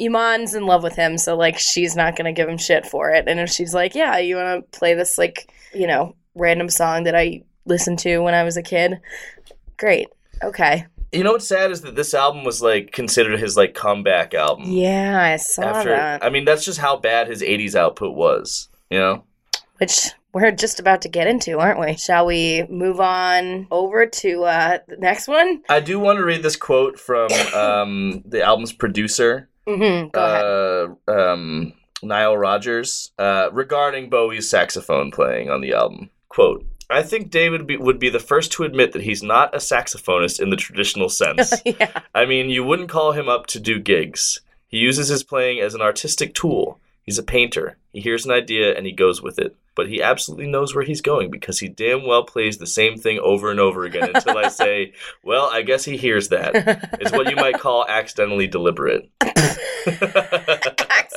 Iman's in love with him, so like she's not gonna give him shit for it. And if she's like, Yeah, you wanna play this like, you know, random song that I listened to when I was a kid, great. Okay. You know what's sad is that this album was like considered his like comeback album. Yeah, I saw After, that. I mean, that's just how bad his '80s output was. You know. Which we're just about to get into, aren't we? Shall we move on over to uh, the next one? I do want to read this quote from um, the album's producer, Mm-hmm. Go ahead. uh, um, Nile Rodgers, uh, regarding Bowie's saxophone playing on the album. Quote. I think David be, would be the first to admit that he's not a saxophonist in the traditional sense. yeah. I mean, you wouldn't call him up to do gigs. He uses his playing as an artistic tool. He's a painter. He hears an idea and he goes with it. But he absolutely knows where he's going because he damn well plays the same thing over and over again until I say, well, I guess he hears that. It's what you might call accidentally deliberate.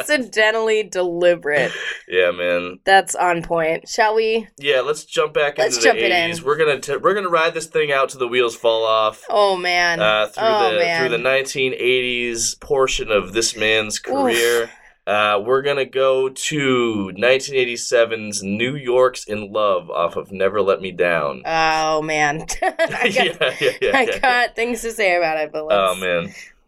Accidentally deliberate. yeah, man. That's on point. Shall we? Yeah, let's jump back Let's into the jump it in. We're gonna t- we're gonna ride this thing out to the wheels fall off. Oh man. uh, through oh the man. through the 1980s portion of this man's career. Uh, we're gonna go to 1987's "New York's in Love" off of "Never Let Me Down." oh man. I got, yeah, yeah, yeah, I got things to say about it, but Oh let's man,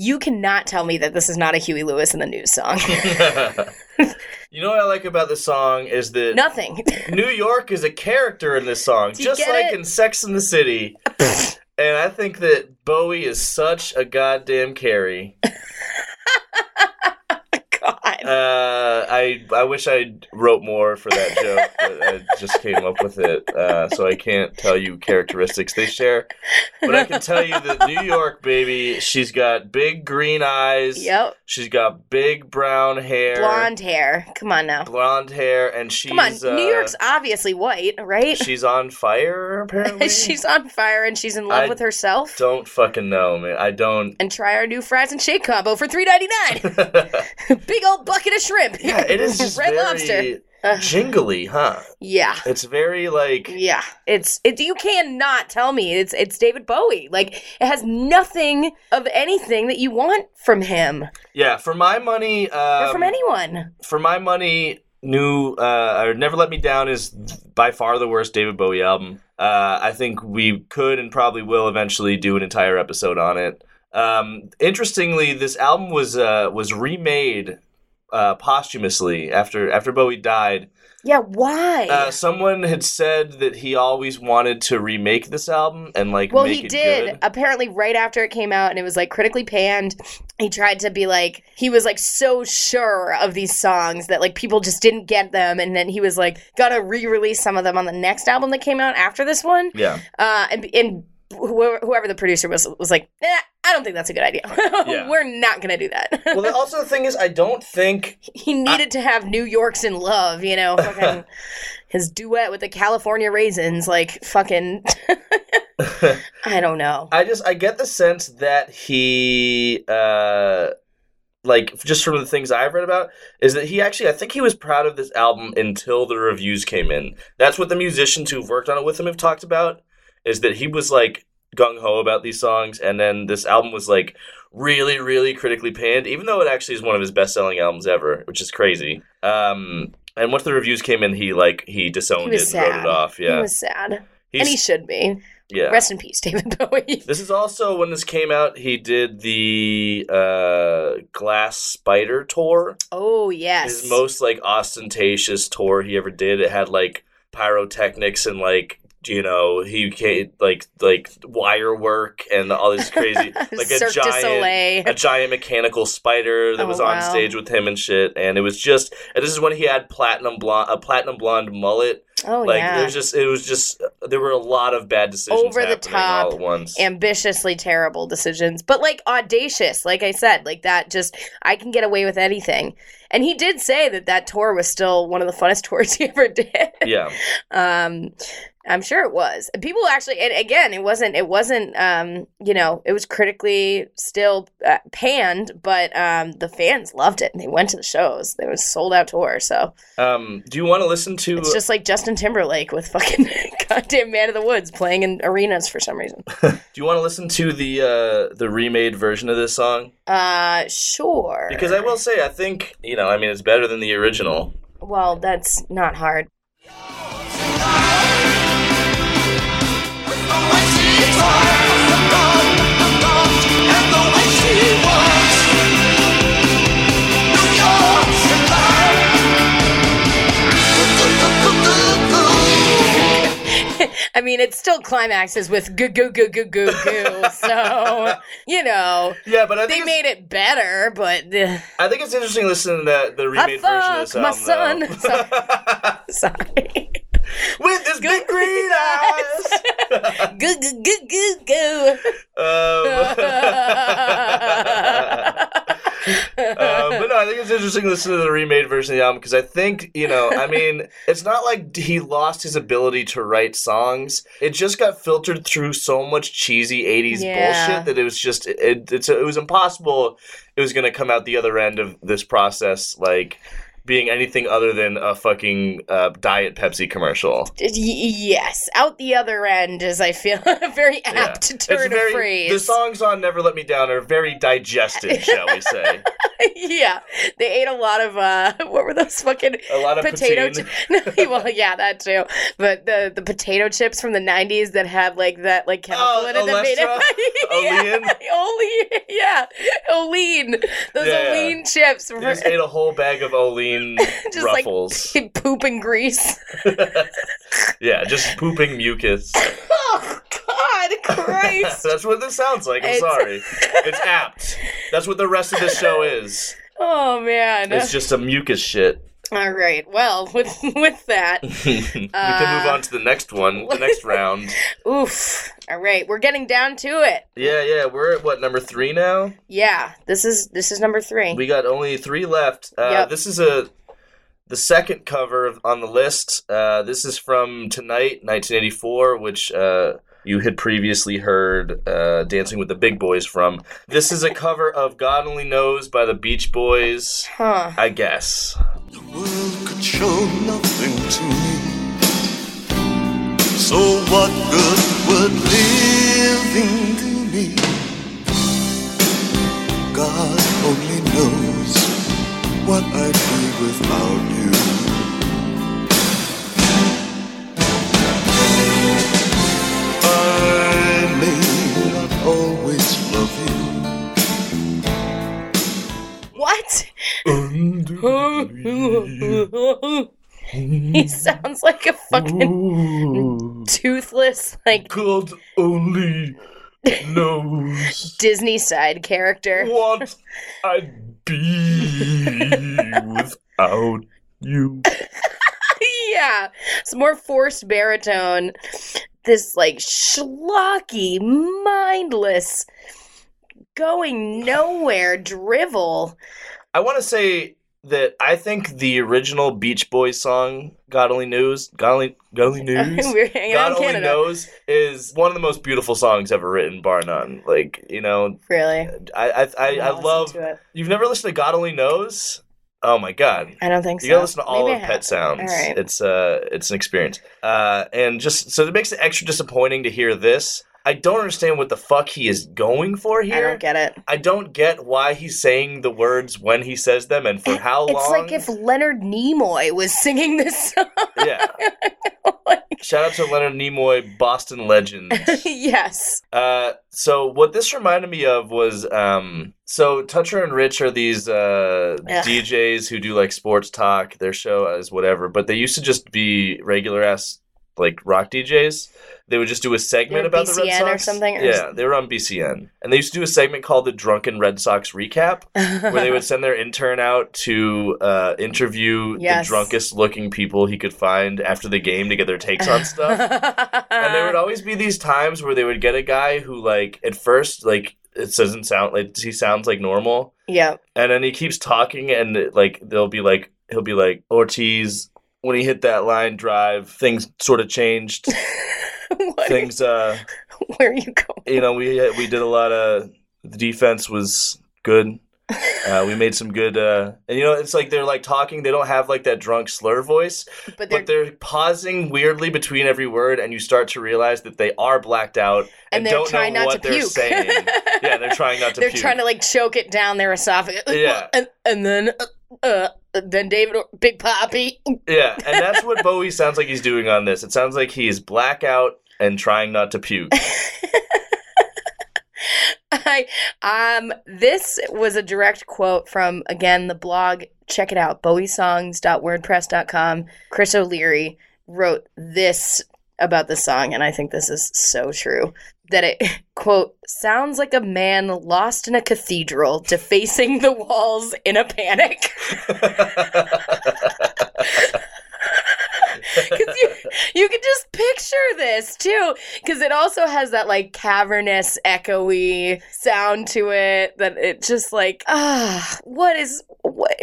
You cannot tell me that this is not a Huey Lewis and the News song. you know what I like about this song is that Nothing. New York is a character in this song, Do you just get like it? in Sex and the City. and I think that Bowie is such a goddamn Carrie. God. Uh, I I wish I wrote more for that joke, but I just came up with it, uh, so I can't tell you characteristics they share. But I can tell you that New York, baby, she's got big green eyes. Yep. She's got big brown hair, Blonde hair. Come on now. blonde hair, and she's Come on. uh, New York's obviously white, right? she's on fire. Apparently, she's on fire and she's in love I with herself. don't fucking know, man. I don't. And try our new fries and shake combo for three ninety nine. Big old bucket of shrimp. yeah, it is just red very lobster. Ugh. jingly, huh? Yeah. It's very like Yeah, it's it. You cannot tell me it's it's David Bowie. Like it has nothing of anything that you want from him yeah. For my money, um, or from anyone. for my money, new uh, or Never Let Me Down is by far the worst David Bowie album. Uh, I think we could and probably will eventually do an entire episode on it. Um, interestingly, this album was uh, was remade uh, posthumously after after Bowie died. Yeah, why? Uh, someone had said that he always wanted to remake this album and like well, he did good. apparently right after it came out, and it was like critically panned. He tried to be like he was like so sure of these songs that like people just didn't get them, and then he was like gotta re-release some of them on the next album that came out after this one. Yeah. uh, and, and whoever, whoever the producer was was like, eh, I don't think that's a good idea. Yeah. We're not gonna do that. Well, the, also the thing is, I don't think he needed to have New York's in love, you know, fucking his duet with the California Raisins, like fucking. I don't know. I just I get the sense that he uh like just from the things I've read about is that he actually I think he was proud of this album until the reviews came in. That's what the musicians who've worked on it with him have talked about is that he was like gung ho about these songs and then this album was like really really critically panned even though it actually is one of his best selling albums ever, which is crazy. Um and once the reviews came in he like he disowned He it and wrote it off. Yeah. He was sad, He's- and he should be. Yeah. Rest in peace, David Bowie. This is also when this came out. He did the uh, Glass Spider tour. Oh yes. His most like ostentatious tour he ever did. It had like pyrotechnics and like you know he came, like like wire work and all this crazy like a giant a giant mechanical spider that Oh, was on wow. stage with him and shit. And it was just and this is when he had platinum blonde a platinum blonde mullet. oh like yeah. there's just it was just there were a lot of bad decisions Over the top, ambitiously terrible decisions, but like audacious. Like I said, like that just I can get away with anything. And he did say that that tour was still one of the funnest tours he ever did. yeah. Um, I'm sure it was. People actually, and again, it wasn't. It wasn't. Um, you know, it was critically still uh, panned, but um, the fans loved it and they went to the shows. It was sold out tour. So Um, do you want to listen to it's just like Justin Timberlake with fucking goddamn Man of the Woods playing in arenas for some reason. Do you want to listen to the uh, the remade version of this song? Uh, sure. Because I will say, I think you know, I mean, it's better than the original. well, that's not hard. I mean, it still climaxes with goo goo goo goo goo goo. So you know, Yeah, but I they made it better, but uh, I think it's interesting listening to that, the remade version of this fuck my album. son. though. sorry. With his big green eyes. Goo goo goo goo goo. Um, uh, but no, I think it's interesting to listen to the remade version of the album because I think, you know, I mean, it's not like he lost his ability to write songs. It just got filtered through so much cheesy 80s Yeah. bullshit that it was just, it, it's, it was impossible it was going to come out the other end of this process, like, being anything other than a fucking uh, Diet Pepsi commercial. Y- yes, out the other end is I feel a very apt It's turn very- of phrase. The songs on Never Let Me Down are very digested, shall we say. yeah, they ate a lot of uh, what were those fucking A lot of potato? chi- well, yeah, that too. But the the potato chips from the '90s that had like that like chemical Oh, in it that made it. yeah, Olean, yeah, Olean. Those Yeah. Olean chips They just ate a whole bag of Olean just ruffles. like poop and grease. yeah, just pooping mucus. oh God, Christ! That's what this sounds like. I'm It's- sorry. It's apt. That's what the rest of the show is. oh man. It's just a mucus shit. All right. Well, with with that, we can move on to the next one, the next round. oof. All right, we're getting down to it. Yeah, yeah. We're at what number three now? Yeah, this is this is number three. We got only three left. Uh, Yep. This is a the second cover on the list. Uh, this is from Tonight, 1984, which uh, you had previously heard uh, Dancing with the Big Boys from. This is a cover of God Only Knows by the Beach Boys, huh? I guess. The world could show nothing to me. So what good would living do me? God only knows what I'd be without you. What? he sounds like a fucking toothless, like God only knows Disney side character. what I'd be without you. yeah, it's more forced baritone. This like schlocky, mindless, going nowhere drivel. I want to say that I think the original Beach Boys song "God Only Knows," "God Only, God Only Knows," "God Only Canada. Knows" is one of the most beautiful songs ever written, bar none. Like you know, Really? I I I, I love. it. You've never listened to "God Only Knows"? Oh my god. I don't think so. You gotta listen to all Maybe of Pet. Sounds. Right. It's uh, it's an experience. Uh, and just so it makes it extra disappointing to hear this. I don't understand what the fuck he is going for here. I don't get it. I don't get why he's saying the words when he says them and for how long. It's like if Leonard Nimoy was singing this song. yeah, like, Shout out to Leonard Nimoy, Boston legend. yes. Uh, so what this reminded me of was um, so Toucher and Rich are these uh, DJs who do like sports talk. Their show is whatever, but they used to just be regular ass like rock DJs. They would just do a segment about the Red Sox or something, or yeah, they were on BCN, and they used to do a segment called the Drunken Red Sox Recap, where they would send their intern out to uh, interview Yes. the drunkest looking people he could find after the game to get their takes on stuff. And there would always be these times where they would get a guy who, like, at first, like, it doesn't sound like he sounds like normal, yeah. and then he keeps talking, and like they'll be like, he'll be like Ortiz. When he hit that line drive, things sort of changed. What? things, uh, Where are you going? you know, we we did a lot of the defense was good. Uh, we made some good, uh, and you know, it's like they're like talking. They don't have like that drunk slur voice, But they're, but they're pausing weirdly between every word, and you start to realize that they are blacked out And and, they're don't trying know not what to they're puke. saying. yeah, they're trying not to. they're puke. trying to like choke it down their esophagus. Yeah. And, and then, uh, uh, then David, Or- Big Papi. Yeah, and that's what Bowie sounds like he's doing on this. It sounds like he's blackout and trying not to puke. I um this was a direct quote from again the blog check it out bowiesongs.wordpress.com Chris O'Leary wrote this about the song and I think this is so true that it quote sounds like a man lost in a cathedral defacing the walls in a panic. Because you, you can just picture this too. Because it also has that like cavernous, echoey sound to it that it just like, ah, what is, what?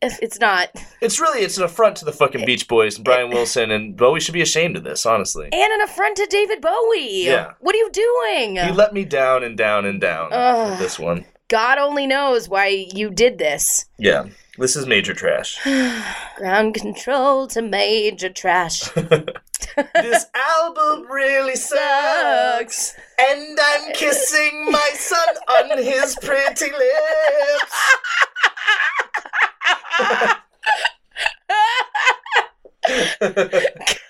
It's not. it's really it's an affront to the fucking Beach Boys and Brian Wilson, and Bowie should be ashamed of this. Honestly, And an affront to David Bowie. Yeah. What are you doing? you let me down and down and down Ugh. with this one. God only knows why you did this. Yeah, this is major trash. Ground control to major trash. this album really sucks, and I'm kissing my son on his pretty lips.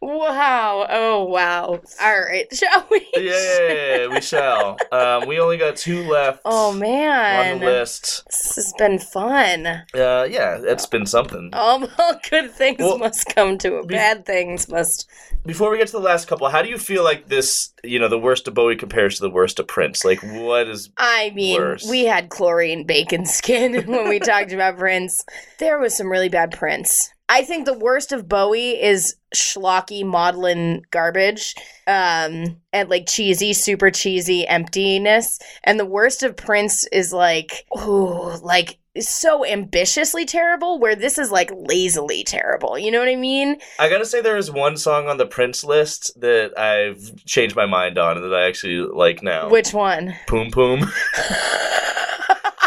wow. Oh, wow. All right. Shall we? yeah, we shall. Um, we only got two left. Oh, on man. the list. This has been fun. Uh, yeah, it's been something. All, all good things Well, must come to a be- bad things must. Before we get to the last couple, how do you feel like this? You know, the worst of Bowie compares to the worst of Prince. Like, what is? I mean, Worse. we had Cloreen Bacon Skin when we talked about Prince. There was some really bad Prince. I think the worst of Bowie is schlocky maudlin garbage um and like cheesy super cheesy emptiness and the worst of prince is like oh like so ambitiously terrible where this is like lazily terrible you know what i mean I gotta say, there is one song on the Prince list that I've changed my mind on and that I actually like now. which one Poom Poom.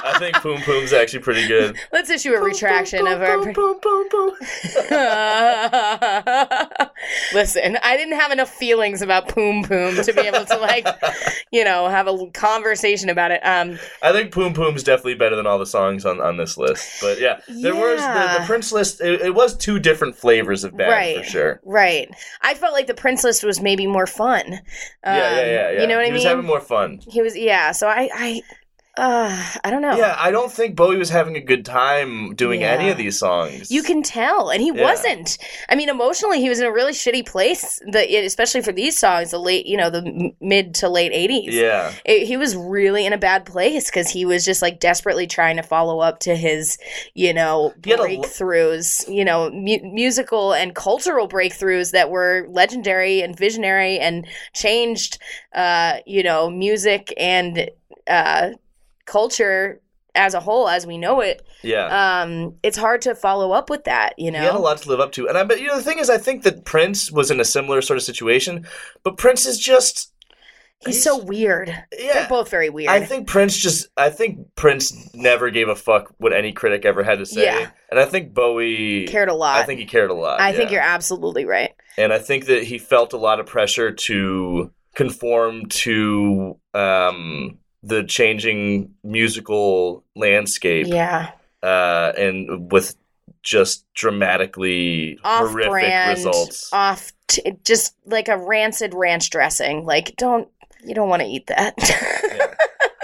I think Poom Poom's actually pretty good. let's issue a retraction of our Poom, poom, poom, poom. Listen, I didn't have enough feelings about Poom Poom to be able to like, you know, have a conversation about it. Um, I think Poom Poom's definitely better than all the songs on, on this list. But yeah, there was the, the Prince list. It, it was two different flavors of bad right, for sure. right. I felt like the Prince list was maybe more fun. Um, yeah, yeah, yeah, yeah. You know what he I mean? He was having more fun. he was, yeah. So I, I, uh, I don't know. Yeah, I don't think Bowie was having a good time doing Yeah. any of these songs. You can tell, and he Yeah. wasn't. I mean, emotionally, he was in a really shitty place. The especially for these songs, the late, you know, the mid to late eighties. Yeah. it, he was really in a bad place because he was just like desperately trying to follow up to his, you know, breakthroughs, you know, mu- musical and cultural breakthroughs that were legendary and visionary and changed, uh, you know, music and uh, culture as a whole as we know it. Yeah. Um, it's hard to follow up with that, you know. He had a lot to live up to. And I bet you know the thing is I think that Prince was in a similar sort of situation, but Prince is just He's so weird. yeah. They're both very weird. I think Prince just I think Prince never gave a fuck what any critic ever had to say. Yeah. And I think Bowie cared a lot. I think he cared a lot. I think you're absolutely right. and I think that he felt a lot of pressure to conform to um, the changing musical landscape, Yeah. uh, and with just dramatically Off horrific brand, results. off, t- just like a rancid ranch dressing. Like, don't you don't want to eat that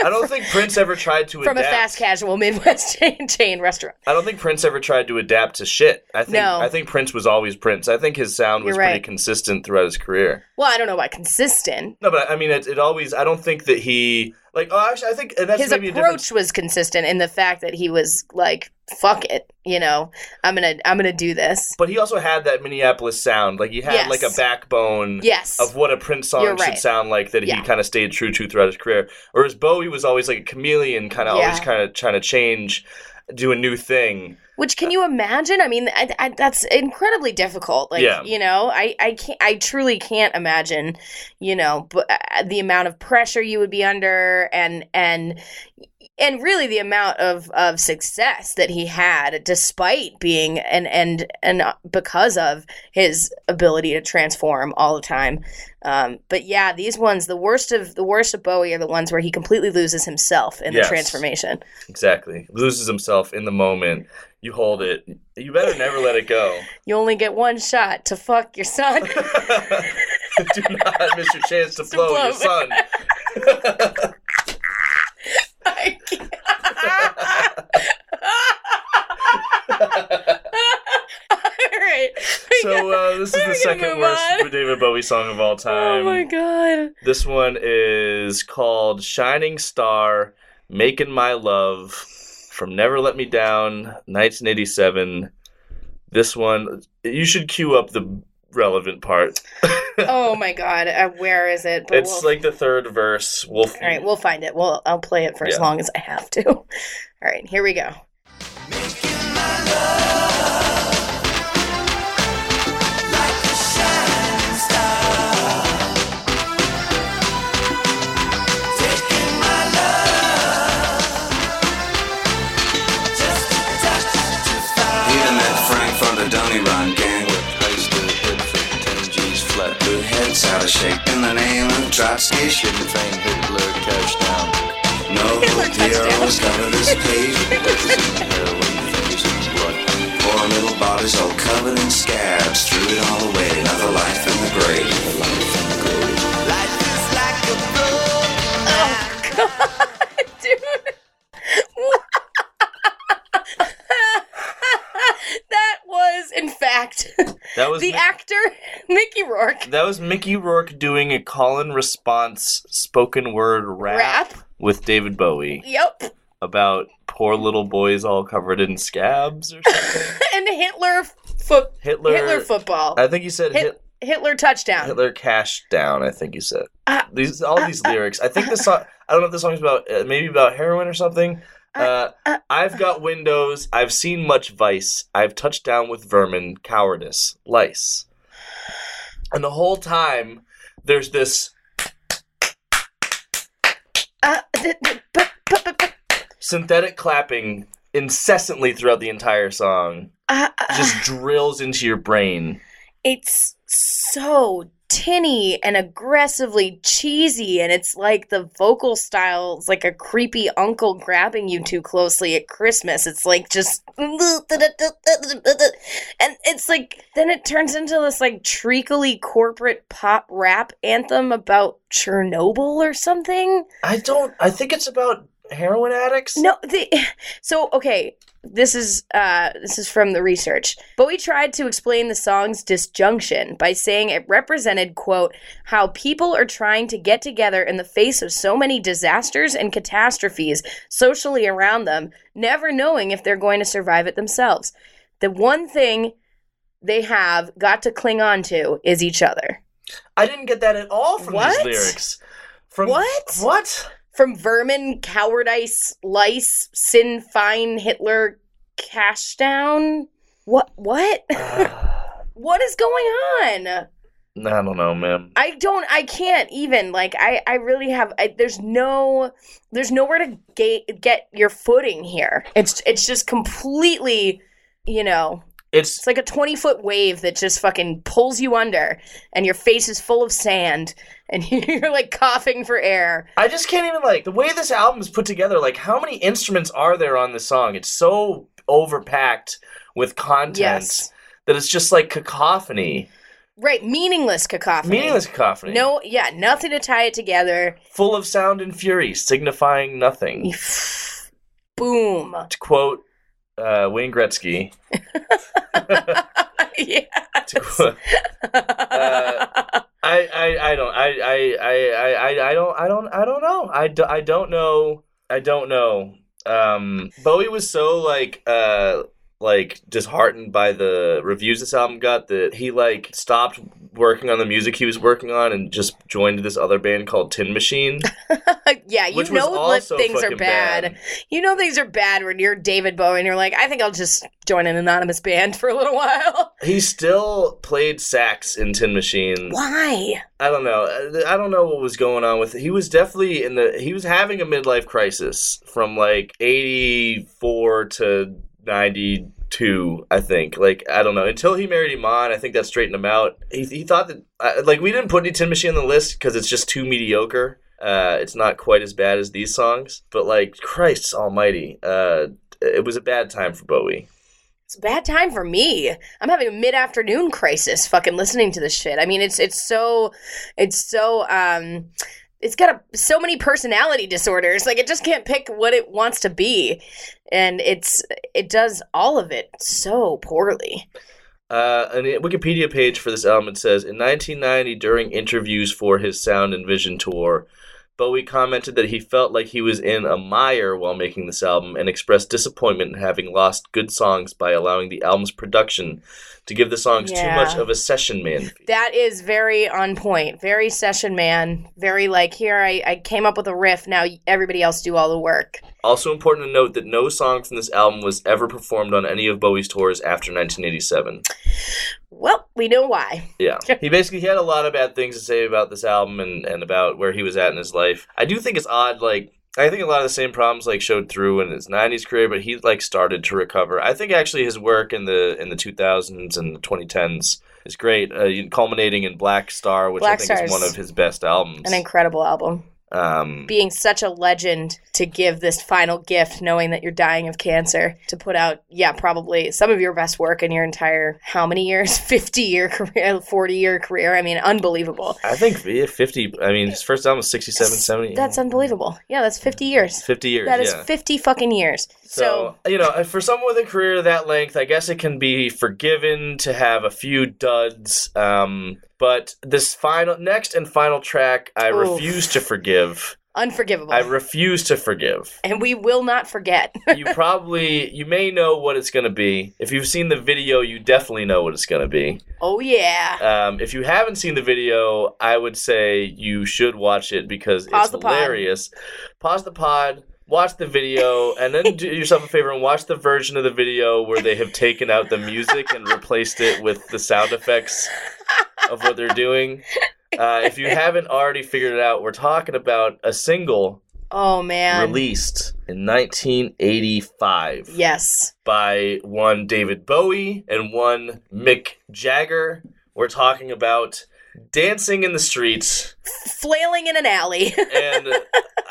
I don't think Prince ever tried to from a fast casual Midwest chain, chain restaurant. I don't think Prince ever tried to adapt to shit. I think No. I think Prince was always Prince. I think his sound was You're pretty consistent throughout his career. Well, I don't know about consistent. No, but I mean, it, it always. I don't think that he like. Oh, actually, I think and that's His approach was consistent in the fact that he was like, "Fuck it," you know. I'm gonna, I'm gonna do this. But he also had that Minneapolis sound. Like he had Yes. like a backbone Yes. of what a Prince song You're should right. sound like that Yeah. he kind of stayed true to throughout his career. Whereas Bowie was always like a chameleon, kind of always kind of trying to change, do a new thing. Which can you imagine? I mean, I, I, that's incredibly difficult. Like, Yeah. you know, I, I can't, I truly can't imagine, you know, but uh, the amount of pressure you would be under, and and and really the amount of of success that he had, despite being and and and because of his ability to transform all the time. Um, but yeah, these ones, the worst of the worst of Bowie, are the ones where he completely loses himself in Yes. the transformation. Exactly, loses himself in the moment. You hold it. You better never let it go. You only get one shot to fuck your son. do not miss your chance to blow, blow. your son. I can't. All right. So uh, this is the second worst. David Bowie song of all time. Oh my god. This one is called Shining Star, Making My Love from Never Let Me Down, 1987. This one, you should cue up the relevant part. Oh my god. Uh, where is it? But it's we'll, like the third verse. We'll, All right, we'll find it. We'll I'll play it for as long as I have to. All right, here we go. Out of shape in the name of Trotsky. Shouldn't fame Hitler cash down. No Hitler heroes touchdown. cover this page. Heroin, and blood. Poor little bodies all covered in scabs. Threw it all away. Another life in the grave. Life is like a oh, Dude. Was in fact that was the Mi- actor Mickey Rourke that was Mickey Rourke doing a call and response spoken word rap, rap. with David Bowie Yep. about poor little boys all covered in scabs or something. and Hitler foot Hitler. Hitler football. I think you said Hit- Hit, Hitler touchdown. Hitler cash down. I think you said Uh, these all these lyrics. I think the song. I don't know if the song's about uh, maybe about heroin or something. Uh, uh, I've got windows. I've seen much vice. I've touched down with vermin, cowardice, lice. And the whole time, there's this Uh, th- th- synthetic clapping incessantly throughout the entire song. uh, uh, just drills into your brain. it's so tinny and aggressively cheesy and it's like the vocal style is like a creepy uncle grabbing you too closely at christmas it's like just and it's like then it turns into this like treacly corporate pop rap anthem about chernobyl or something I don't. I think it's about heroin addicts. no, the, so okay, this is uh this is from the research. Bowie tried to explain the song's disjunction by saying it represented quote how people are trying to get together in the face of so many disasters and catastrophes socially around them, never knowing if they're going to survive it themselves. The one thing they have got to cling on to is each other. I didn't get that at all from What? these lyrics. From What? What? From vermin, cowardice, lice, sin, fine, Hitler, cash down. What? What? what is going on? I don't know, man. I don't. I can't even. Like, I. I really have. I, there's no. There's nowhere to get get your footing here. It's. It's just completely. You know. It's It's like a 20 foot wave that just fucking pulls you under, and your face is full of sand, and you're like coughing for air. I just can't even like the way this album is put together. Like, how many instruments are there on this song? It's so overpacked with content Yes. that it's just like cacophony, Right, meaningless cacophony. meaningless cacophony, No, yeah, nothing to tie it together. full of sound and fury, signifying nothing. Boom. to quote uh, Wayne Gretzky, yeah. to uh, I, I, I don't I, I, I, I, I don't I don't I don't know. I, do, I don't know. I don't know. Um, Bowie was so like uh like disheartened by the reviews this album got that he like stopped working on the music he was working on and just joined this other band called Tin Machine yeah, you know that things are bad. bad. You know things are bad when you're David Bowie and you're like, I think I'll just join an anonymous band for a little while. he still played sax in Tin Machine Why? I don't know. I don't know what was going on with it. He was definitely in the. He was having a midlife crisis from like eighty four to ninety two. I think. Like I don't know. Until he married Iman, I think that straightened him out. He, he thought that like we didn't put any Tin Machine on the list because it's just too mediocre. Uh, it's not quite as bad as these songs, but like Christ Almighty, uh, it was a bad time for Bowie. It's a bad time for me. I'm having a mid-afternoon crisis fucking listening to this shit. I mean, it's it's so it's so um it's got a, so many personality disorders. Like it just can't pick what it wants to be. And it's it does all of it so poorly. Uh, the Wikipedia page for this album, it says in 1990, during interviews for his Sound and Vision tour, Bowie commented that he felt like he was in a mire while making this album and expressed disappointment in having lost good songs by allowing the album's production to give the songs Yeah. too much of a session man. That is very on point. Very session man. Very like here I, I came up with a riff, now everybody else do all the work. Also important to note that no song from this album was ever performed on any of Bowie's tours after 1987. Well, we know why. Yeah. He basically he had a lot of bad things to say about this album and, and about where he was at in his life. I do think it's odd, like I think a lot of the same problems like showed through in his nineties career, but he like started to recover. I think actually his work in the in the two thousands and the twenty tens is great, uh, culminating in Blackstar, which Black I think Star's is one of his best albums. An incredible album. Um, being such a legend to give this final gift knowing that you're dying of cancer to put out yeah probably some of your best work in your entire how many years 50 year career 40 year career i mean unbelievable I think fifty. I mean, his first album was 67, 70. that's unbelievable yeah that's 50 years fifty years. That is yeah. 50 fucking years So, so you know, for someone with a career that length, I guess it can be forgiven to have a few duds. Um, but this final, next and final track, I Oof. refuse to forgive. unforgivable I refuse to forgive. and we will not forget You probably, you may know what it's going to be. If you've seen the video, you definitely know what it's going to be. oh yeah Um, if you haven't seen the video, I would say you should watch it because Pause it's hilarious. Pause the pod, watch the video, and then do yourself a favor and watch the version of the video where they have taken out the music and replaced it with the sound effects of what they're doing. Uh, if you haven't already figured it out, we're talking about a single oh man released in 1985 yes by one David Bowie and one Mick Jagger. We're talking about Dancing in the Streets. flailing in an alley And uh,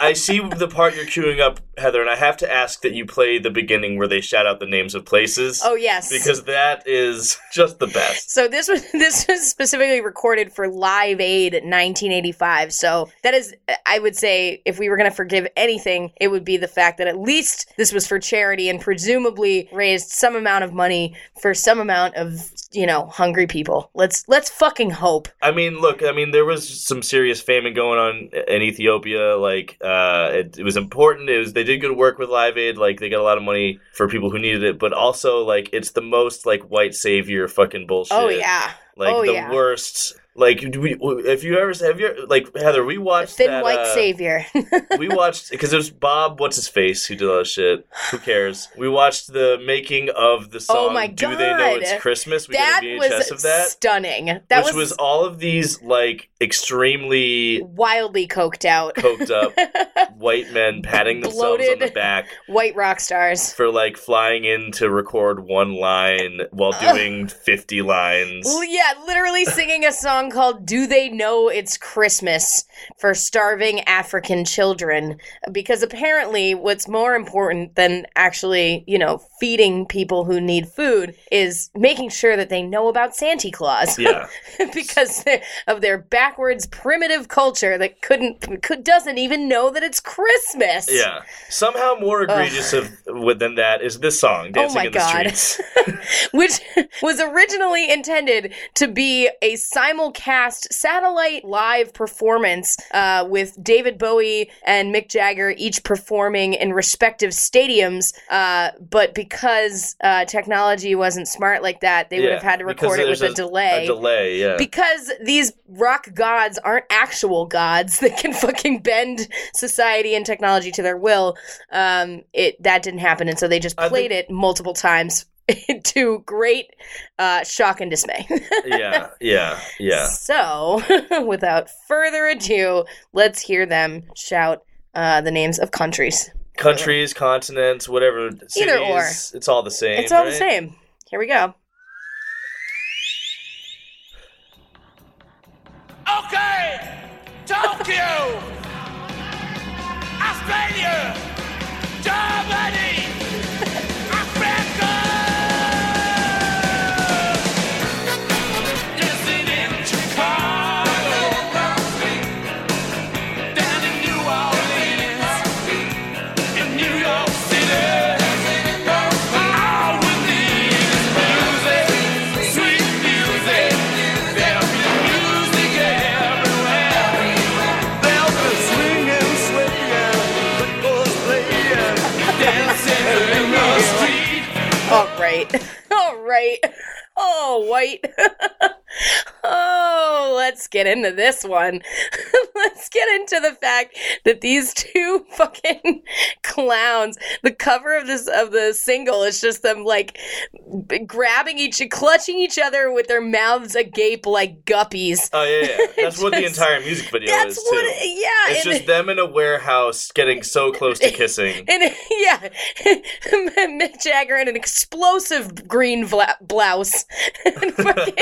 I see the part you're queuing up, Heather, and I have to ask that you play the beginning where they shout out the names of places. oh yes Because that is just the best. So this was this was specifically recorded for Live Aid 1985. So that is, I would say, if we were going to forgive anything, it would be the fact that at least this was for charity and presumably raised some amount of money for some amount of you know hungry people. Let's let's fucking hope. I mean, look, I mean, there was some serious famine going on in Ethiopia. Like, uh, it, it was important. It was they did good work with Live Aid. Like, they got a lot of money for people who needed it. But also, like, it's the most like white savior fucking bullshit. Oh yeah, like oh the yeah. worst. Like, we, if you ever have you like Heather, we watched Thin that, white uh, savior. we watched because it was Bob, what's his face, who did all that shit. Who cares? We watched the making of the song. Oh my Do they know God. it's Christmas? We that got a VHS was of that, stunning. That which was, was all of these like extremely wildly coked out. coked up white men patting themselves on the back White rock stars. for like flying in to record one line while doing fifty lines. Well, yeah, literally singing a song song called Do They Know It's Christmas for starving African children. Because apparently, what's more important than actually, you know, feeding people who need food is making sure that they know about Santa Claus. Yeah. because of their backwards primitive culture that couldn't could doesn't even know that it's Christmas. Yeah. Somehow more egregious of, than that is this song, oh Dancing Oh my in the God. Streets. which was originally intended to be a simulcast satellite live performance uh, with David Bowie and Mick Jagger each performing in respective stadiums. Uh, but because uh, technology wasn't smart like that, they would have had to record it with there's a delay. A delay, yeah. Because these rock gods aren't actual gods that can fucking bend society and technology to their will, um, it that didn't happen, and so they just played think- it multiple times to great uh, shock and dismay. yeah, yeah, yeah. So, without further ado, let's hear them shout uh, the names of countries. Countries, continents, whatever. Cities, Either or. It's all the same. It's all the same. Here we go. Okay, Tokyo, Australia, Let's get into this one. let's get into the fact that these two fucking clowns, the cover of this of the single is just them like grabbing each clutching each other with their mouths agape like guppies. Oh yeah, yeah. That's what the entire music video That's is what too. yeah, it's just them in a warehouse getting so close to kissing. And yeah, Mick Jagger in an explosive green vla- blouse, and fucking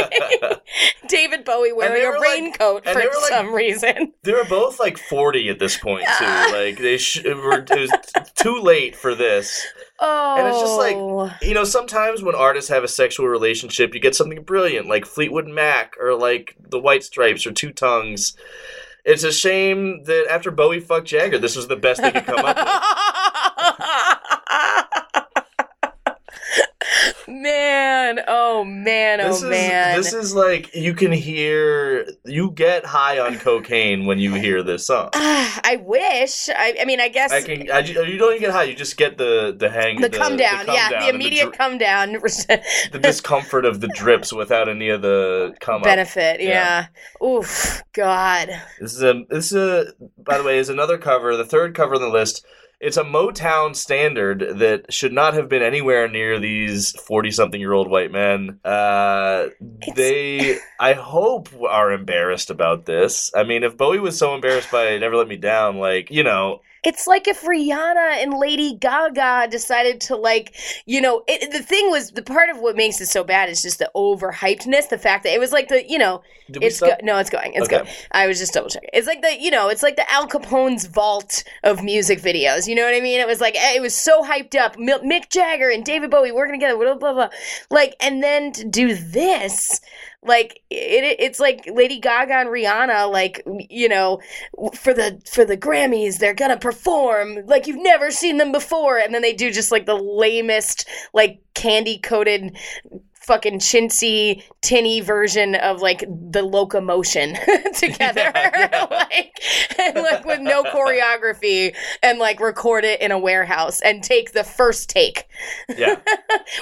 David Bowie wearing a like- raincoat and for were like- some reason. They were both like forty at this point too. Like they sh- it were, it was t- too late for this. Oh, And it's just like oh. you know, sometimes when artists have a sexual relationship, you get something brilliant like Fleetwood Mac or like the White Stripes or Two Tongues. It's a shame that after Bowie fucked Jagger, this was the best they could come up with. man, oh man, oh This is man. this is like you can hear you get high on cocaine when you hear this song. Ah, I wish. I, I mean, I guess I can. I, you don't even get high. You just get the the hang. the, come down. come yeah, down the immediate dri- come down the discomfort of the drips without any of the come up. benefit. Yeah. Yeah. Oof, God. This is a this is a by the way is another cover, the third cover on the list. It's a Motown standard that should not have been anywhere near these forty-something-year-old white men. Uh, they, I hope, are embarrassed about this. I mean, if Bowie was so embarrassed by "Never Let Me Down," like you know, It's like if Rihanna and Lady Gaga decided to like, you know, it, the thing was the part of what makes it so bad is just the overhypedness, the fact that it was like the, you know, Did it's go- no, it's going, it's Okay. going. I was just double checking. It's like the, you know, it's like the Al Capone's vault of music videos. You know what I mean? It was like eh, it was so hyped up. Mi- Mick Jagger and David Bowie working together, blah blah blah. Like, and then to do this. Like it, it's like Lady Gaga and Rihanna, like you know, for the for the Grammys, they're gonna perform like you've never seen them before, and then they do just like the lamest, like candy coated, fucking chintzy, tinny version of like the locomotion together, like and like with no choreography, and like record it in a warehouse and take the first take, yeah.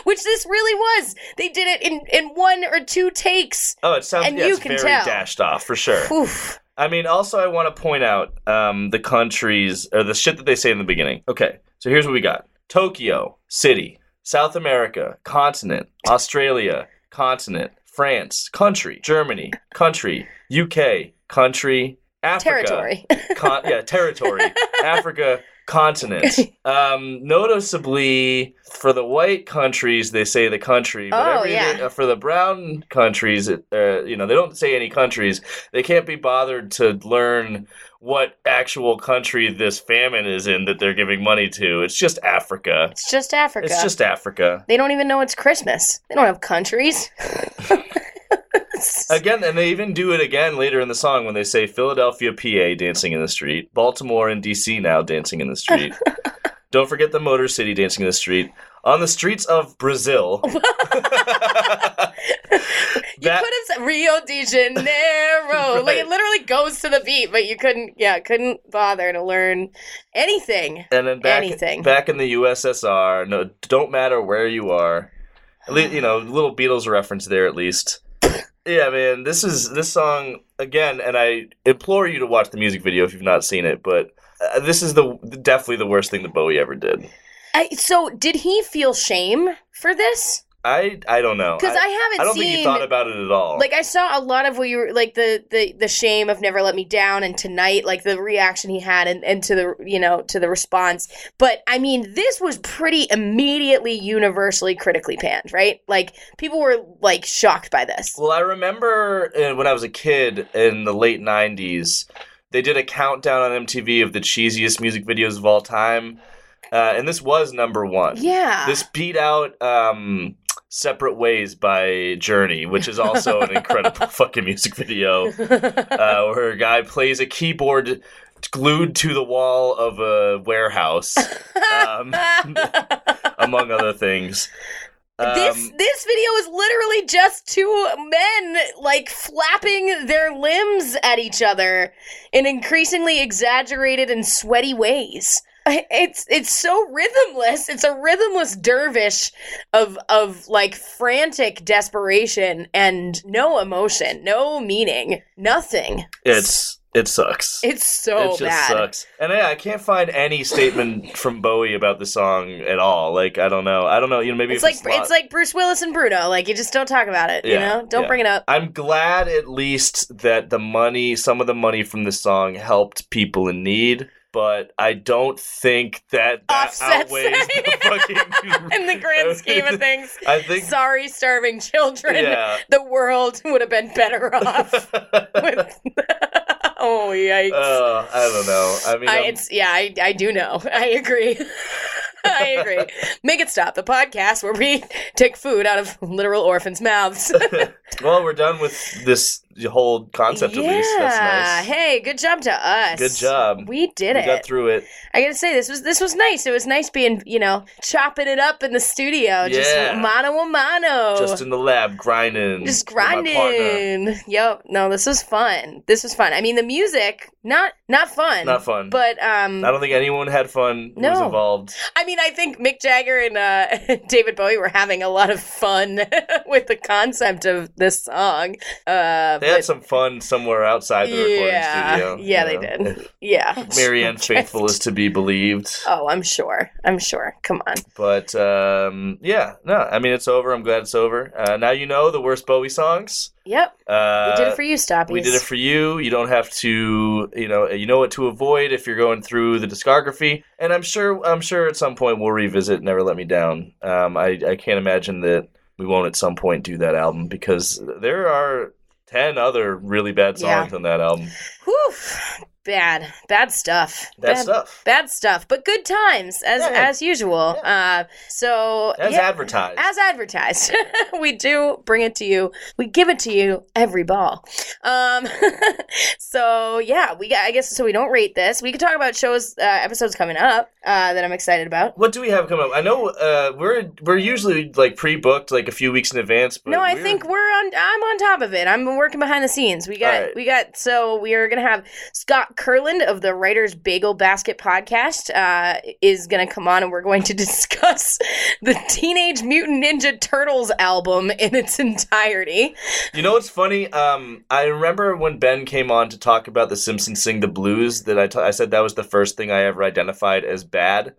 which this really was. They did it in in one or two takes. Oh, it sounds And yeah, you can very tell. dashed off for sure. Oof. I mean, also, I want to point out um, the countries or the shit that they say in the beginning. Okay, so here's what we got: Tokyo, city, South America, continent, Australia, continent, France, country, Germany, country, UK, country, Africa, Territory. con- yeah, territory, Africa, continent. um, noticeably, for the white countries, they say the country. But Oh, yeah. uh, for the brown countries, uh, you know, they don't say any countries. They can't be bothered to learn what actual country this famine is in that they're giving money to. It's just Africa. It's just Africa. It's just Africa. They don't even know it's Christmas. They don't have countries. Again, and they even do it again later in the song when they say Philadelphia, PA, dancing in the street, Baltimore and DC now dancing in the street. Don't forget the Motor City dancing in the street. On the streets of Brazil. You could have said Rio de Janeiro. Like it literally goes to the beat, but you couldn't. Yeah, couldn't bother to learn anything. and then back, anything. back in the USSR, no, don't matter where you are. At least, you know, little Beatles reference there at least. Yeah, man, this is this song again, and I implore you to watch the music video if you've not seen it. But uh, this is the definitely the worst thing that Bowie ever did. I, so, did he feel shame for this? I I don't know Because I, haven't I don't seen. think he thought about it at all. like I saw a lot of what you were like the the the shame of never let me down and tonight like the reaction he had and, and to the you know to the response but I mean this was pretty immediately universally critically panned right like people were like shocked by this Well, I remember uh, when I was a kid in the late '90s, they did a countdown on MTV of the cheesiest music videos of all time, uh, and this was number one. yeah This beat out um, "Separate Ways" by Journey, which is also an incredible fucking music video, uh, where a guy plays a keyboard glued to the wall of a warehouse, um, among other things. this Um, this video is literally just two men like flapping their limbs at each other in increasingly exaggerated and sweaty ways. It's it's so rhythmless. It's a rhythmless dervish of of like frantic desperation and no emotion, no meaning, nothing. it's it sucks. It's so it just bad. sucks. And yeah, I can't find any statement from Bowie about the song at all. Like I don't know. I don't know. You know, maybe It's like not- it's like Bruce Willis and Bruno. Like you just don't talk about it. you know, don't yeah. bring it up. I'm glad at least that the money, some of the money from the song helped people in need. But I don't think that that Offsets outweighs the fucking. In the grand scheme of things, I think. sorry, starving children. Yeah. The world would have been better off with. oh yikes! Uh, I don't know. I mean, I, it's yeah, I, I do know. I agree. I agree. Make it stop. The podcast where we take food out of literal orphans' mouths. well, we're done with this whole concept at least. That's nice. Hey, good job to us. Good job. We did we it. got through it. I gotta say this was this was nice. It was nice being you know chopping it up in the studio, just Yeah. mano a mano, Just in the lab, grinding. Just with my partner. grinding. Yep. No, this was fun. This was fun. I mean, the music not not fun. Not fun. But um, I don't think anyone had fun who was involved. I mean, I think Mick Jagger and uh, David Bowie were having a lot of fun with the concept of this song. Uh, They had some fun somewhere outside the recording yeah, studio. yeah, they know. did. Yeah, Marianne Faithfull is to be believed. Oh, I'm sure. I'm sure. Come on. But um, yeah, no, I mean it's over. I'm glad it's over. Uh, now you know the worst Bowie songs. Yep. Uh, we did it for you, Stoppies. We did it for you. You don't have to, you know, you know what to avoid if you're going through the discography. And I'm sure, I'm sure at some point we'll revisit "Never Let Me Down." Um, I, I can't imagine that we won't at some point do that album because there are ten other really bad Yeah. songs on that album. Whew. Bad, bad stuff. Bad stuff. Bad stuff, but good times as Yeah. as usual. Uh, so As yeah, advertised. as advertised, we do bring it to you. We give it to you every ball. Um, so yeah, we. I guess so. We don't rate this. We could talk about shows, uh, episodes coming up uh, that I'm excited about. what do we have coming up? I know uh, we're we're usually like pre-booked like a few weeks in advance. But no, I we're- think we're on. I'm on top of it. I'm working behind the scenes. We got. Right. We got. So we are gonna have Scott Kurland of the Writers Bagel Basket podcast uh, is gonna come on, and we're going to discuss the Teenage Mutant Ninja Turtles album in its entirety. You know what's funny? Um, I remember when Ben came on to talk about the Simpsons sing the blues that I t- I said that was the first thing I ever identified as bad.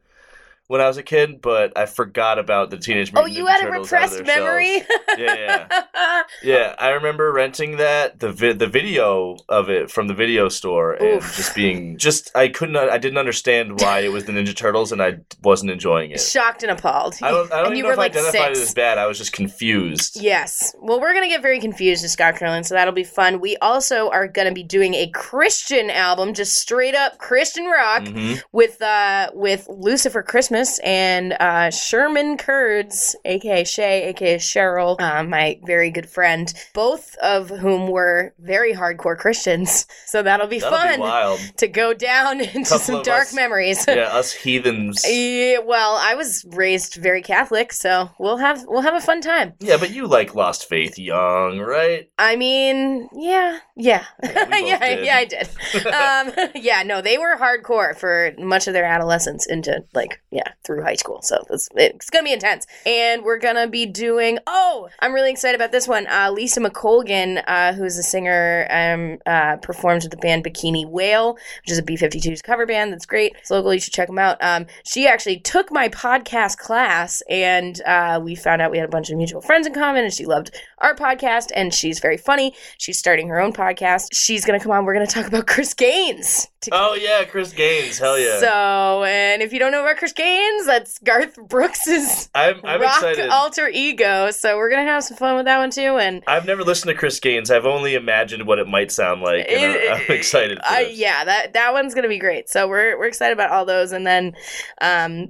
When I was a kid, but I forgot about the Teenage Mutant. Oh, you Ninja had a Turtles of repressed memory. Yeah, yeah. Yeah, I remember renting that the vi- the video of it from the video store and Oof. just being just I couldn't I didn't understand why it was the Ninja Turtles and I wasn't enjoying it. Shocked and appalled. I don't I don't and you know were if like I identified six. it as bad. I was just confused. Yes. Well, we're going to get very confused with Scott Carlin, so that'll be fun. We also are going to be doing a Christian album, just straight up Christian rock Mhm. with uh with Lucifer Christmas and uh Sherman Kurds, aka Shay, aka Cheryl, uh, my very good friend, both of whom were very hardcore Christians. So that'll be That'll fun be wild. to go down into some dark us. memories. yeah, us heathens. Yeah, well, I was raised very Catholic, so we'll have we'll have a fun time. Yeah, but you like lost faith young, right? I mean, yeah, yeah, Yeah, yeah, yeah, I did. um, yeah, no, they were hardcore for much of their adolescence into like, yeah, through high school. So it's, it's gonna be intense, and we're gonna be doing. Oh, I'm really excited about this one. Uh, Lisa McColgan, uh, who's a singer, um, uh, performs with the band Bikini Whale, which is a B52s cover band. That's great. It's local. You should check them out. Um, she actually took my podcast class, and uh, we found out we had a bunch of mutual friends in common, and she loved our podcast, and she's very funny. She's starting her own podcast. She's gonna come on. We're gonna talk about Chris Gaines. To Oh yeah, Chris Gaines, hell yeah. So, and if you don't know about Chris Gaines, that's Garth Brooks's I'm I'm rock excited. alter ego. So we're gonna have some fun with that one too. And I've never listened to Chris Gaines. I've only imagined what it might sound like, and It- I'm excited. Uh, yeah, that that one's gonna be great. So we're we're excited about all those, and then, um,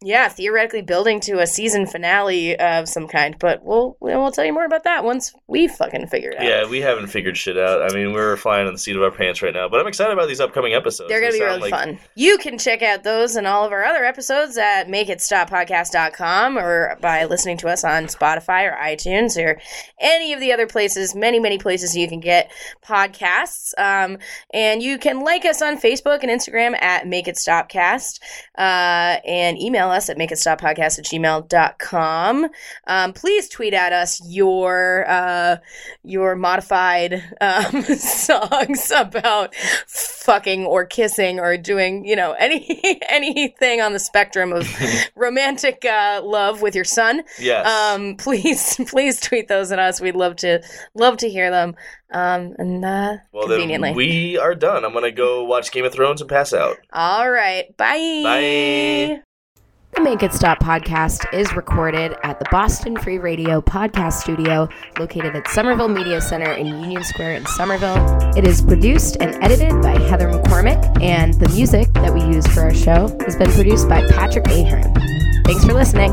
yeah, theoretically building to a season finale of some kind. But we'll we'll tell you more about that once we fucking figure it out. Yeah, we haven't figured shit out. I mean, we're flying on the seat of our pants right now, but I'm excited about these upcoming episodes. They're going to They be really like- fun. You can check out those and all of our other episodes at makeitstoppodcast.com or by listening to us on Spotify or iTunes or any of the other places, many, many places you can get podcasts. Um, and you can like us on Facebook and Instagram at Make It uh, and email us at makeitstoppodcast at gmail.com. Um, please tweet at us your, uh, your modified um, songs about fucking or kissing or doing, you know, any anything on the spectrum of romantic uh, love with your son. Yes. Um, please, please tweet those at us. We'd love to love to hear them. Um, and uh, well, conveniently. we are done. I'm gonna go watch Game of Thrones and pass out. All right. Bye. Bye. The Make It Stop podcast is recorded at the Boston Free Radio podcast studio located at Somerville Media Center in Union Square in Somerville. It is produced and edited by Heather McCormick, and the music that we use for our show has been produced by Patrick Ahern. Thanks for listening.